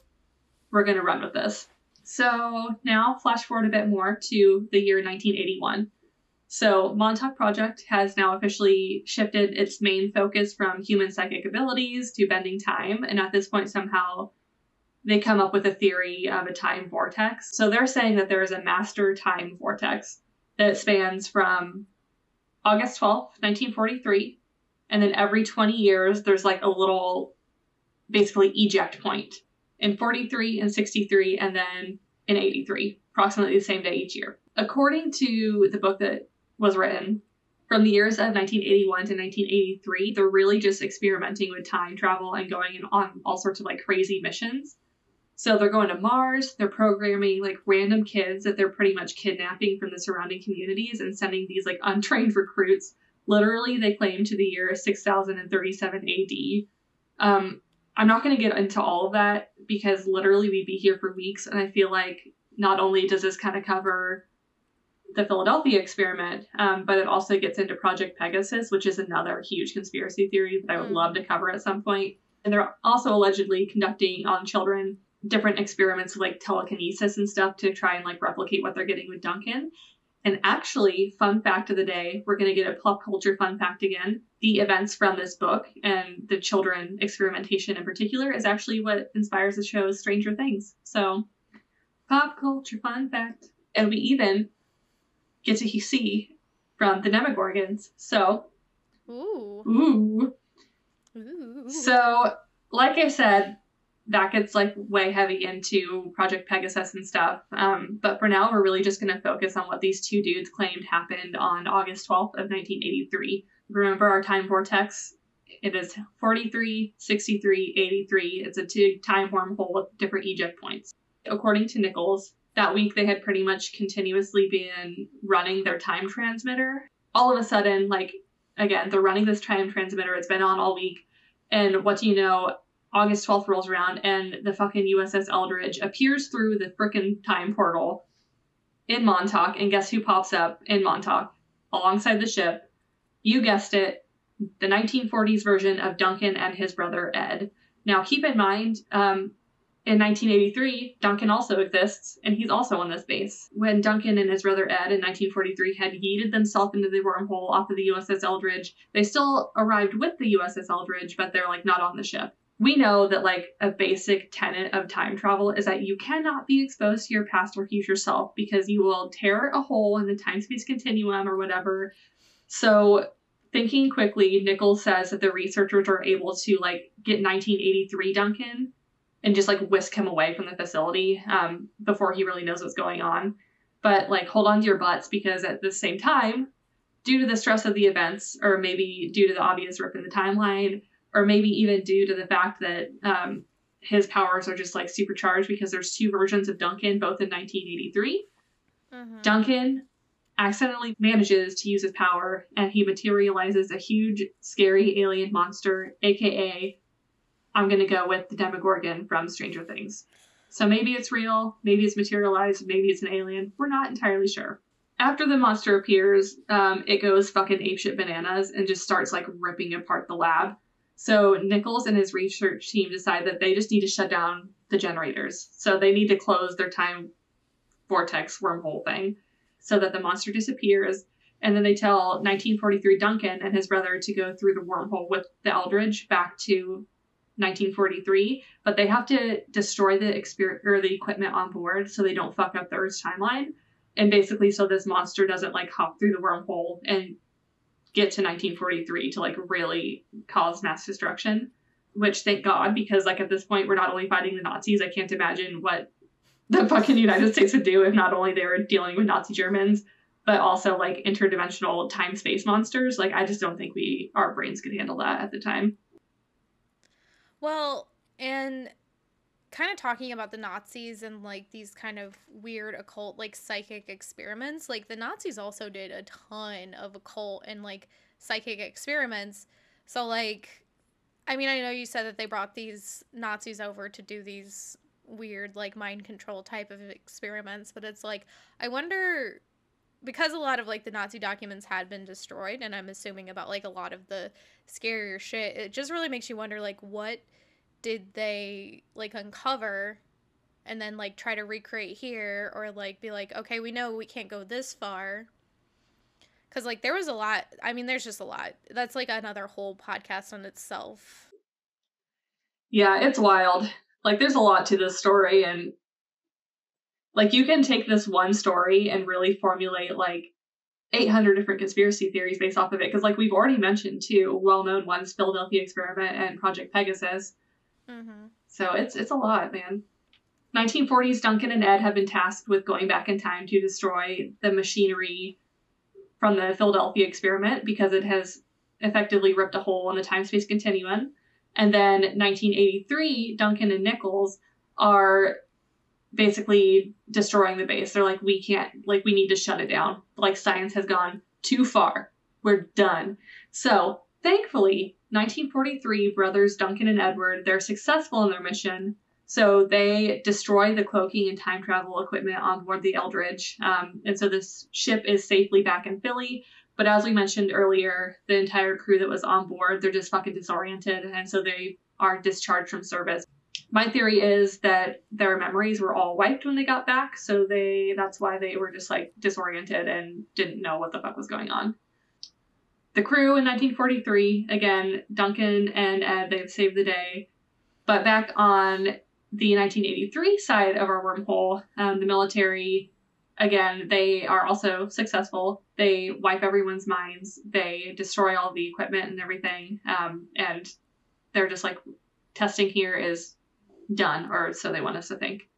A: We're to run with this. So now, flash forward a bit more to the year 1981. So, Montauk Project has now officially shifted its main focus from human psychic abilities to bending time, and at this point, somehow they come up with a theory of a time vortex. So they're saying that there is a master time vortex that spans from August 12th, 1943, and then every 20 years there's like a little basically eject point in 43 and 63 and then in 83, approximately the same day each year. According to the book that was written from the years of 1981 to 1983, they're really just experimenting with time travel and going on all sorts of like crazy missions. So they're going to Mars, they're programming like random kids that they're pretty much kidnapping from the surrounding communities and sending these like untrained recruits. Literally, they claim to the year 6037 AD. Um, I'm not going to get into all of that because literally we'd be here for weeks. And I feel like not only does this kind of cover the Philadelphia experiment, um, but it also gets into Project Pegasus, which is another huge conspiracy theory that I would
B: Mm.
A: love to cover at some point. And they're also allegedly conducting on children different experiments with like telekinesis and stuff to try and like replicate what they're getting with Duncan. And actually, fun fact of the day, we're going to get a pop culture fun fact again. The events from this book and the children experimentation in particular is actually what inspires the show Stranger Things. So, pop culture fun fact. And we even get to see from the Demogorgons. So,
B: Ooh.
A: ooh.
B: Ooh.
A: So, like I said, that gets like way heavy into Project Pegasus and stuff. Um, but for now, we're really just going to focus on what these two dudes claimed happened on August 12th of 1983. Remember our time vortex? It is 43, 63, 83. It's a two time wormhole with different eject points. According to Nichols, that week they had pretty much continuously been running their time transmitter. All of a sudden, like, again, they're running this time transmitter. It's been on all week And what do you know? August 12th rolls around and the fucking USS Eldridge appears through the frickin' time portal in Montauk. And guess who pops up in Montauk alongside the ship? You guessed it, the 1940s version of Duncan and his brother Ed. Now, keep in mind, um, in 1983, Duncan also exists, and he's also on this base. When Duncan and his brother Ed in 1943 had yeeted themselves into the wormhole off of the USS Eldridge, they still arrived with the USS Eldridge, but they're like not on the ship. We know that like a basic tenet of time travel is that you cannot be exposed to your past or future self because you will tear a hole in the time space continuum or whatever. So thinking quickly, Nichols says that the researchers are able to like get 1983 Duncan and just like whisk him away from the facility um, before he really knows what's going on. But like hold on to your butts because at the same time, due to the stress of the events, or maybe due to the obvious rip in the timeline, or maybe even due to the fact that um, his powers are just like supercharged because there's two versions of Duncan, both in 1983. Mm-hmm. Duncan accidentally manages to use his power and he materializes a huge, scary alien monster, aka I'm going to go with the Demogorgon from Stranger Things. So maybe it's real, maybe it's materialized, maybe it's an alien. We're not entirely sure. After the monster appears, um, it goes fucking apeshit bananas and just starts like ripping apart the lab. So Nichols and his research team decide that they just need to shut down the generators. So they need to close their time vortex wormhole thing so that the monster disappears. And then they tell 1943 Duncan and his brother to go through the wormhole with the Eldridge back to 1943, but they have to destroy the exper- or the equipment on board so they don't fuck up the Earth's timeline. And basically, so this monster doesn't like hop through the wormhole and get to 1943 to like really cause mass destruction. Which thank God, because like at this point we're not only fighting the Nazis. I can't imagine what the fucking United States would do if not only they were dealing with Nazi Germans, but also like interdimensional time space monsters. Like I just don't think we our brains could handle that at the time.
B: Well, and kind of talking about the Nazis and like these kind of weird occult like psychic experiments, like the Nazis also did a ton of occult and like psychic experiments. So like I mean, I know you said that they brought these Nazis over to do these weird like mind control type of experiments, but it's like I wonder because a lot of like the Nazi documents had been destroyed, and I'm assuming about like a lot of the scarier shit, it just really makes you wonder like what did they like uncover and then like try to recreate here or like be like okay we know we can't go this far. Because like there was a lot i mean there's just a lot. That's like another whole podcast on itself.
A: Yeah it's wild. Like there's a lot to this story and like you can take this one story and really formulate like 800 different conspiracy theories based off of it. Because like we've already mentioned two well-known ones philadelphia experiment and project pegasus mm-hmm. so it's it's a lot man 1940s duncan and ed have been tasked with going back in time to destroy the machinery from the philadelphia experiment because it has effectively ripped a hole in the time-space continuum and then 1983 duncan and nichols are basically destroying the base. They're like, we can't, like, we need to shut it down. Like, science has gone too far. We're done. So, thankfully, 1943, brothers Duncan and Edward, they're successful in their mission. So they destroy the cloaking and time travel equipment on board the Eldridge. Um, and so this ship is safely back in Philly. But as we mentioned earlier, the entire crew that was on board, they're just fucking disoriented. And so they are discharged from service my theory is that their memories were all wiped when they got back, so they that's why they were just like disoriented and didn't know what the fuck was going on. The crew in 1943, again, Duncan and Ed, they've saved the day. But back on the 1983 side of our wormhole, um, the military, again, they are also successful. They wipe everyone's minds. They destroy all the equipment and everything. Um, and they're just like, testing here is done, or so they want us to think.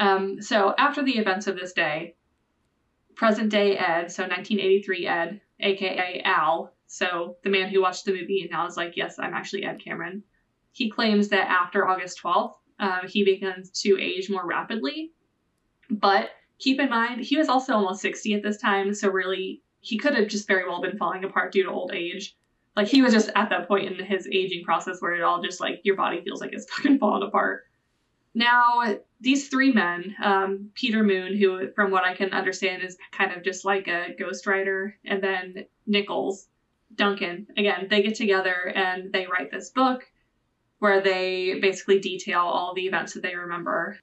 A: Um, so after the events of this day, present day Ed, so 1983 Ed, aka Al, so the man who watched the movie and now is like, yes, I'm actually Ed Cameron. He claims that after August 12th, uh, he begins to age more rapidly. But keep in mind, he was also almost 60 at this time, so really, he could have just very well been falling apart due to old age. Like he was just at that point in his aging process where it all just like your body feels like it's fucking falling apart. Now, these three men, um, Peter Moon, who, from what I can understand, is kind of just like a ghostwriter, and then Nichols, Duncan, again, they get together and they write this book where they basically detail all the events that they remember.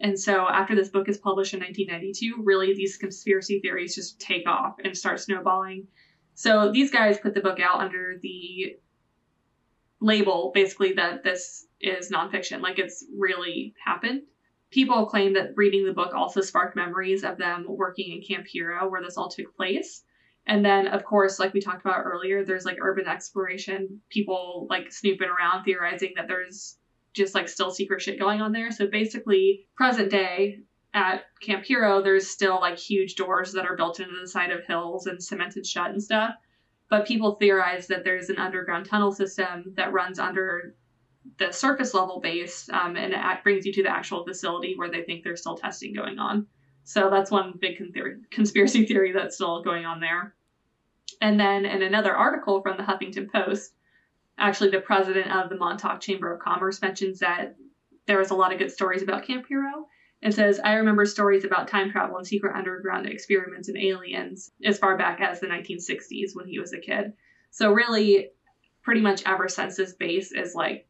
A: And so after this book is published in 1992, really these conspiracy theories just take off and start snowballing. So these guys put the book out under the label basically that this is nonfiction, like it's really happened. People claim that reading the book also sparked memories of them working in Camp Hero, where this all took place. And then, of course, like we talked about earlier, there's like urban exploration, people like snooping around, theorizing that there's just like still secret shit going on there. So basically, present day at Camp Hero, there's still like huge doors that are built into the side of hills and cemented shut and stuff. But people theorize that there's an underground tunnel system that runs under the surface level base, um, and it brings you to the actual facility where they think there's still testing going on. So that's one big con- conspiracy theory that's still going on there. And then in another article from the Huffington Post, actually the president of the Montauk Chamber of Commerce mentions that there was a lot of good stories about Camp Hero and says, I remember stories about time travel and secret underground experiments and aliens as far back as the 1960s when he was a kid. So, really, pretty much ever since this base is like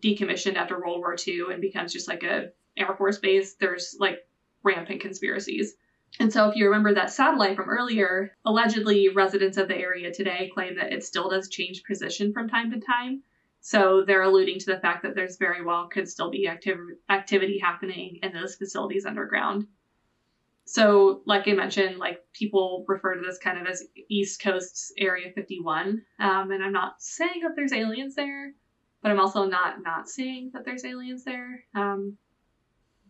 A: decommissioned after World War II and becomes just like a Air Force base, there's like rampant conspiracies. And so, if you remember that satellite from earlier, allegedly residents of the area today claim that it still does change position from time to time. So they're alluding to the fact that there's very well could still be activ- activity happening in those facilities underground. So, like I mentioned, like people refer to this kind of as East Coast's Area 51, um, and I'm not saying that there's aliens there, but I'm also not not saying that there's aliens there. Um,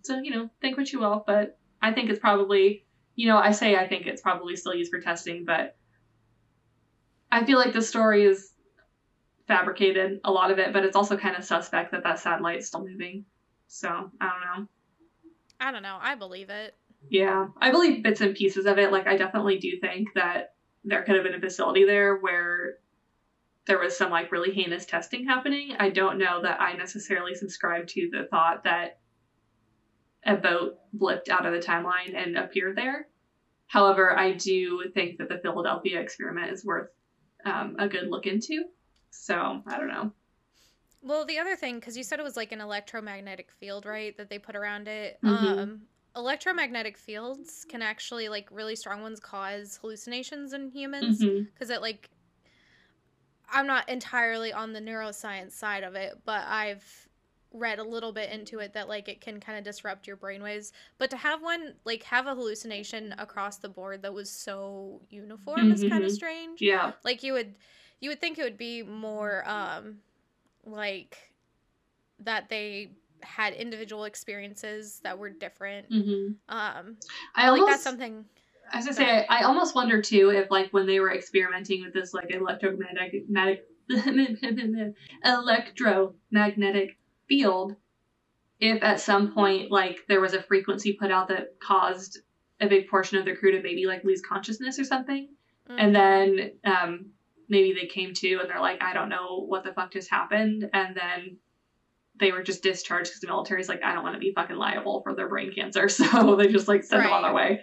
A: so you know, think what you will, but I think it's probably, you know, I say I think it's probably still used for testing, but I feel like the story is fabricated a lot of it, but it's also kind of suspect that that satellite is still moving. So I don't know.
B: I don't know. I believe it.
A: Yeah, I believe bits and pieces of it. Like I definitely do think that there could have been a facility there where there was some like really heinous testing happening. I don't know that I necessarily subscribe to the thought that a boat blipped out of the timeline and appeared there. However, I do think that the Philadelphia experiment is worth um, a good look into. So I don't know.
B: Well, the other thing, because you said it was like an electromagnetic field, right? That they put around it. Mm-hmm. Um, electromagnetic fields can actually, like, really strong ones cause hallucinations in humans because mm-hmm. it, like, I'm not entirely on the neuroscience side of it, but I've read a little bit into it that like it can kind of disrupt your brainwaves but to have one like have a hallucination across the board that was so uniform mm-hmm. is kind of strange
A: yeah
B: like you would you would think it would be more um like that they had individual experiences that were different.
A: Mm-hmm.
B: Um, I like that's something.
A: I was gonna say, I, almost wonder too if like when they were experimenting with this like electromagnetic electromagnetic field, if at some point like there was a frequency put out that caused a big portion of the crew to maybe like lose consciousness or something, mm-hmm. and then um, maybe they came to and they're like, I don't know what the fuck just happened. And then they were just discharged because the military's like, I don't want to be fucking liable for their brain cancer. So they just like send right. them on their way.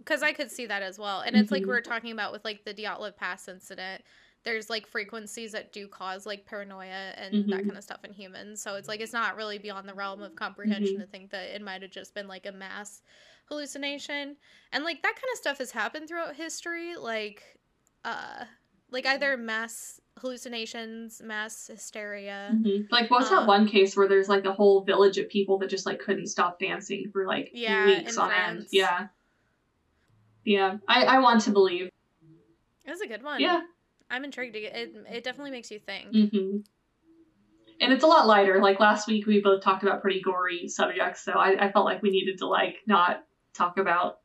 B: Because I could see that as well. And it's mm-hmm. like we are talking about with like the Dyatlov Pass incident. There's like frequencies that do cause like paranoia and mm-hmm. that kind of stuff in humans. So it's like it's not really beyond the realm of comprehension mm-hmm. to think that it might have just been like a mass hallucination. And like that kind of stuff has happened throughout history. Like, uh, like either mass hallucinations, mass hysteria.
A: Mm-hmm. Like what's um, that one case where there's like a whole village of people that just like couldn't stop dancing for like yeah, weeks on France. end. Yeah. Yeah. I, I want to believe.
B: Was a good one.
A: Yeah.
B: I'm intrigued. It it definitely makes you think.
A: Mm-hmm. And it's a lot lighter. Like last week, we both talked about pretty gory subjects, so I, I felt like we needed to like not talk about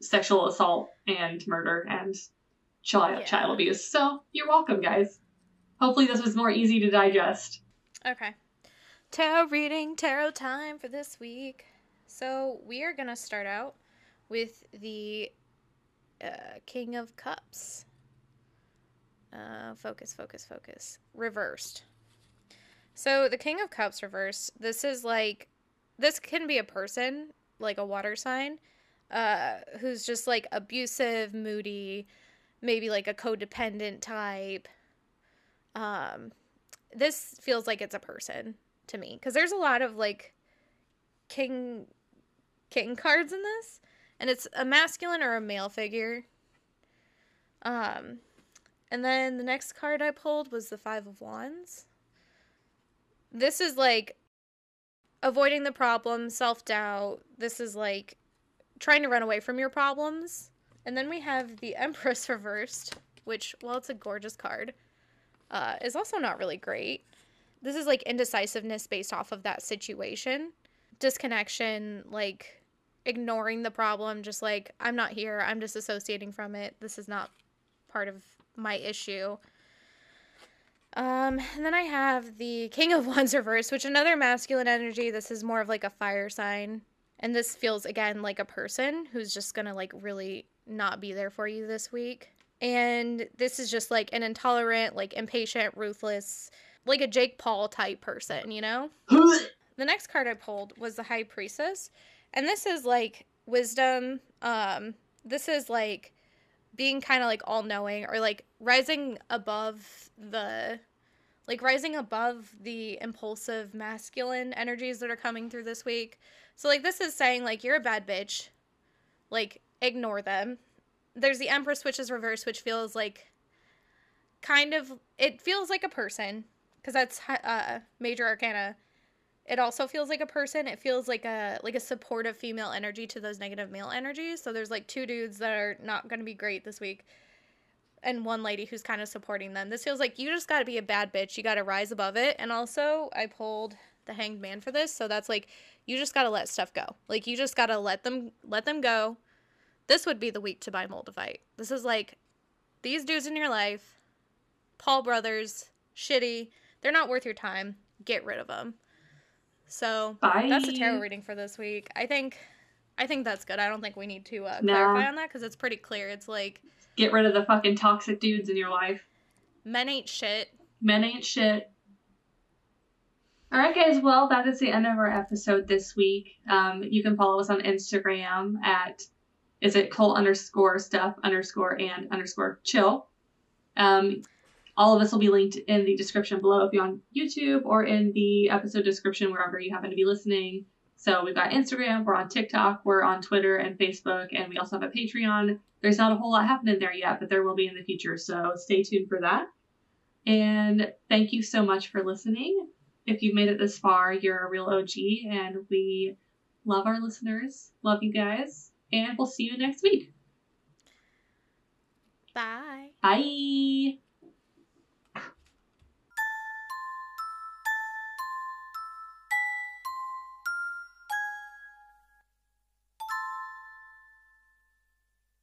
A: sexual assault and murder and child, yeah. child abuse. So you're welcome, guys. Hopefully, this was more easy to digest.
B: Okay. Tarot reading, tarot time for this week. So we are going to start out with the uh, King of Cups. Uh, focus, focus, focus. Reversed. So the King of Cups reversed. This is like, this can be a person, like a water sign, uh, who's just like abusive, moody, maybe like a codependent type. Um, this feels like it's a person to me because there's a lot of like king king cards in this and it's a masculine or a male figure. Um and then the next card i pulled was the five of wands. This is like avoiding the problem self-doubt. This is like trying to run away from your problems. And then we have the empress reversed which while it's a gorgeous card. Uh, is also not really great. This is like indecisiveness based off of that situation. Disconnection like ignoring the problem just like i'm not here. I'm disassociating from it. This is not part of my issue. Um and then i have the king of wands reverse which another masculine energy. This is more of like a fire sign. And this feels again like a person who's just gonna like really not be there for you this week. And this is just like an intolerant like impatient ruthless like a Jake Paul type person, you know? the next card I pulled was the High Priestess. And this is like wisdom. Um, this is like being kind of like all knowing or like rising above the like rising above the impulsive masculine energies that are coming through this week. So like this is saying like you're a bad bitch. Like ignore them. There's the Empress which is reverse which feels like kind of it feels like a person because that's uh, major arcana it also feels like a person it feels like a like a supportive female energy to those negative male energies. So there's like two dudes that are not going to be great this week and one lady who's kind of supporting them. This feels like you just got to be a bad bitch. You got to rise above it. And also i pulled the hanged man for this. So that's like you just got to let stuff go. Like you just got to let them let them go. This would be the week to buy moldavite this is like these dudes in your life paul brothers shitty they're not worth your time. Get rid of them. So Bye. that's a tarot reading for this week. I think, I think that's good. I don't think we need to uh, clarify on that because it's pretty clear. It's like
A: get rid of the fucking toxic dudes in your life.
B: Men ain't shit.
A: Men ain't shit. All right, guys. Well, that is the end of our episode this week. Um, you can follow us on Instagram at is it cult underscore stuff underscore and underscore chill. Um, all of this will be linked in the description below if you're on YouTube or in the episode description wherever you happen to be listening. So we've got Instagram, we're on TikTok, we're on Twitter and Facebook, and we also have a Patreon. There's not a whole lot happening there yet, but there will be in the future. So stay tuned for that. And thank you so much for listening. If you've made it this far, you're a real OG, and we love our listeners. Love you guys. And we'll see you next week.
B: Bye.
A: Bye.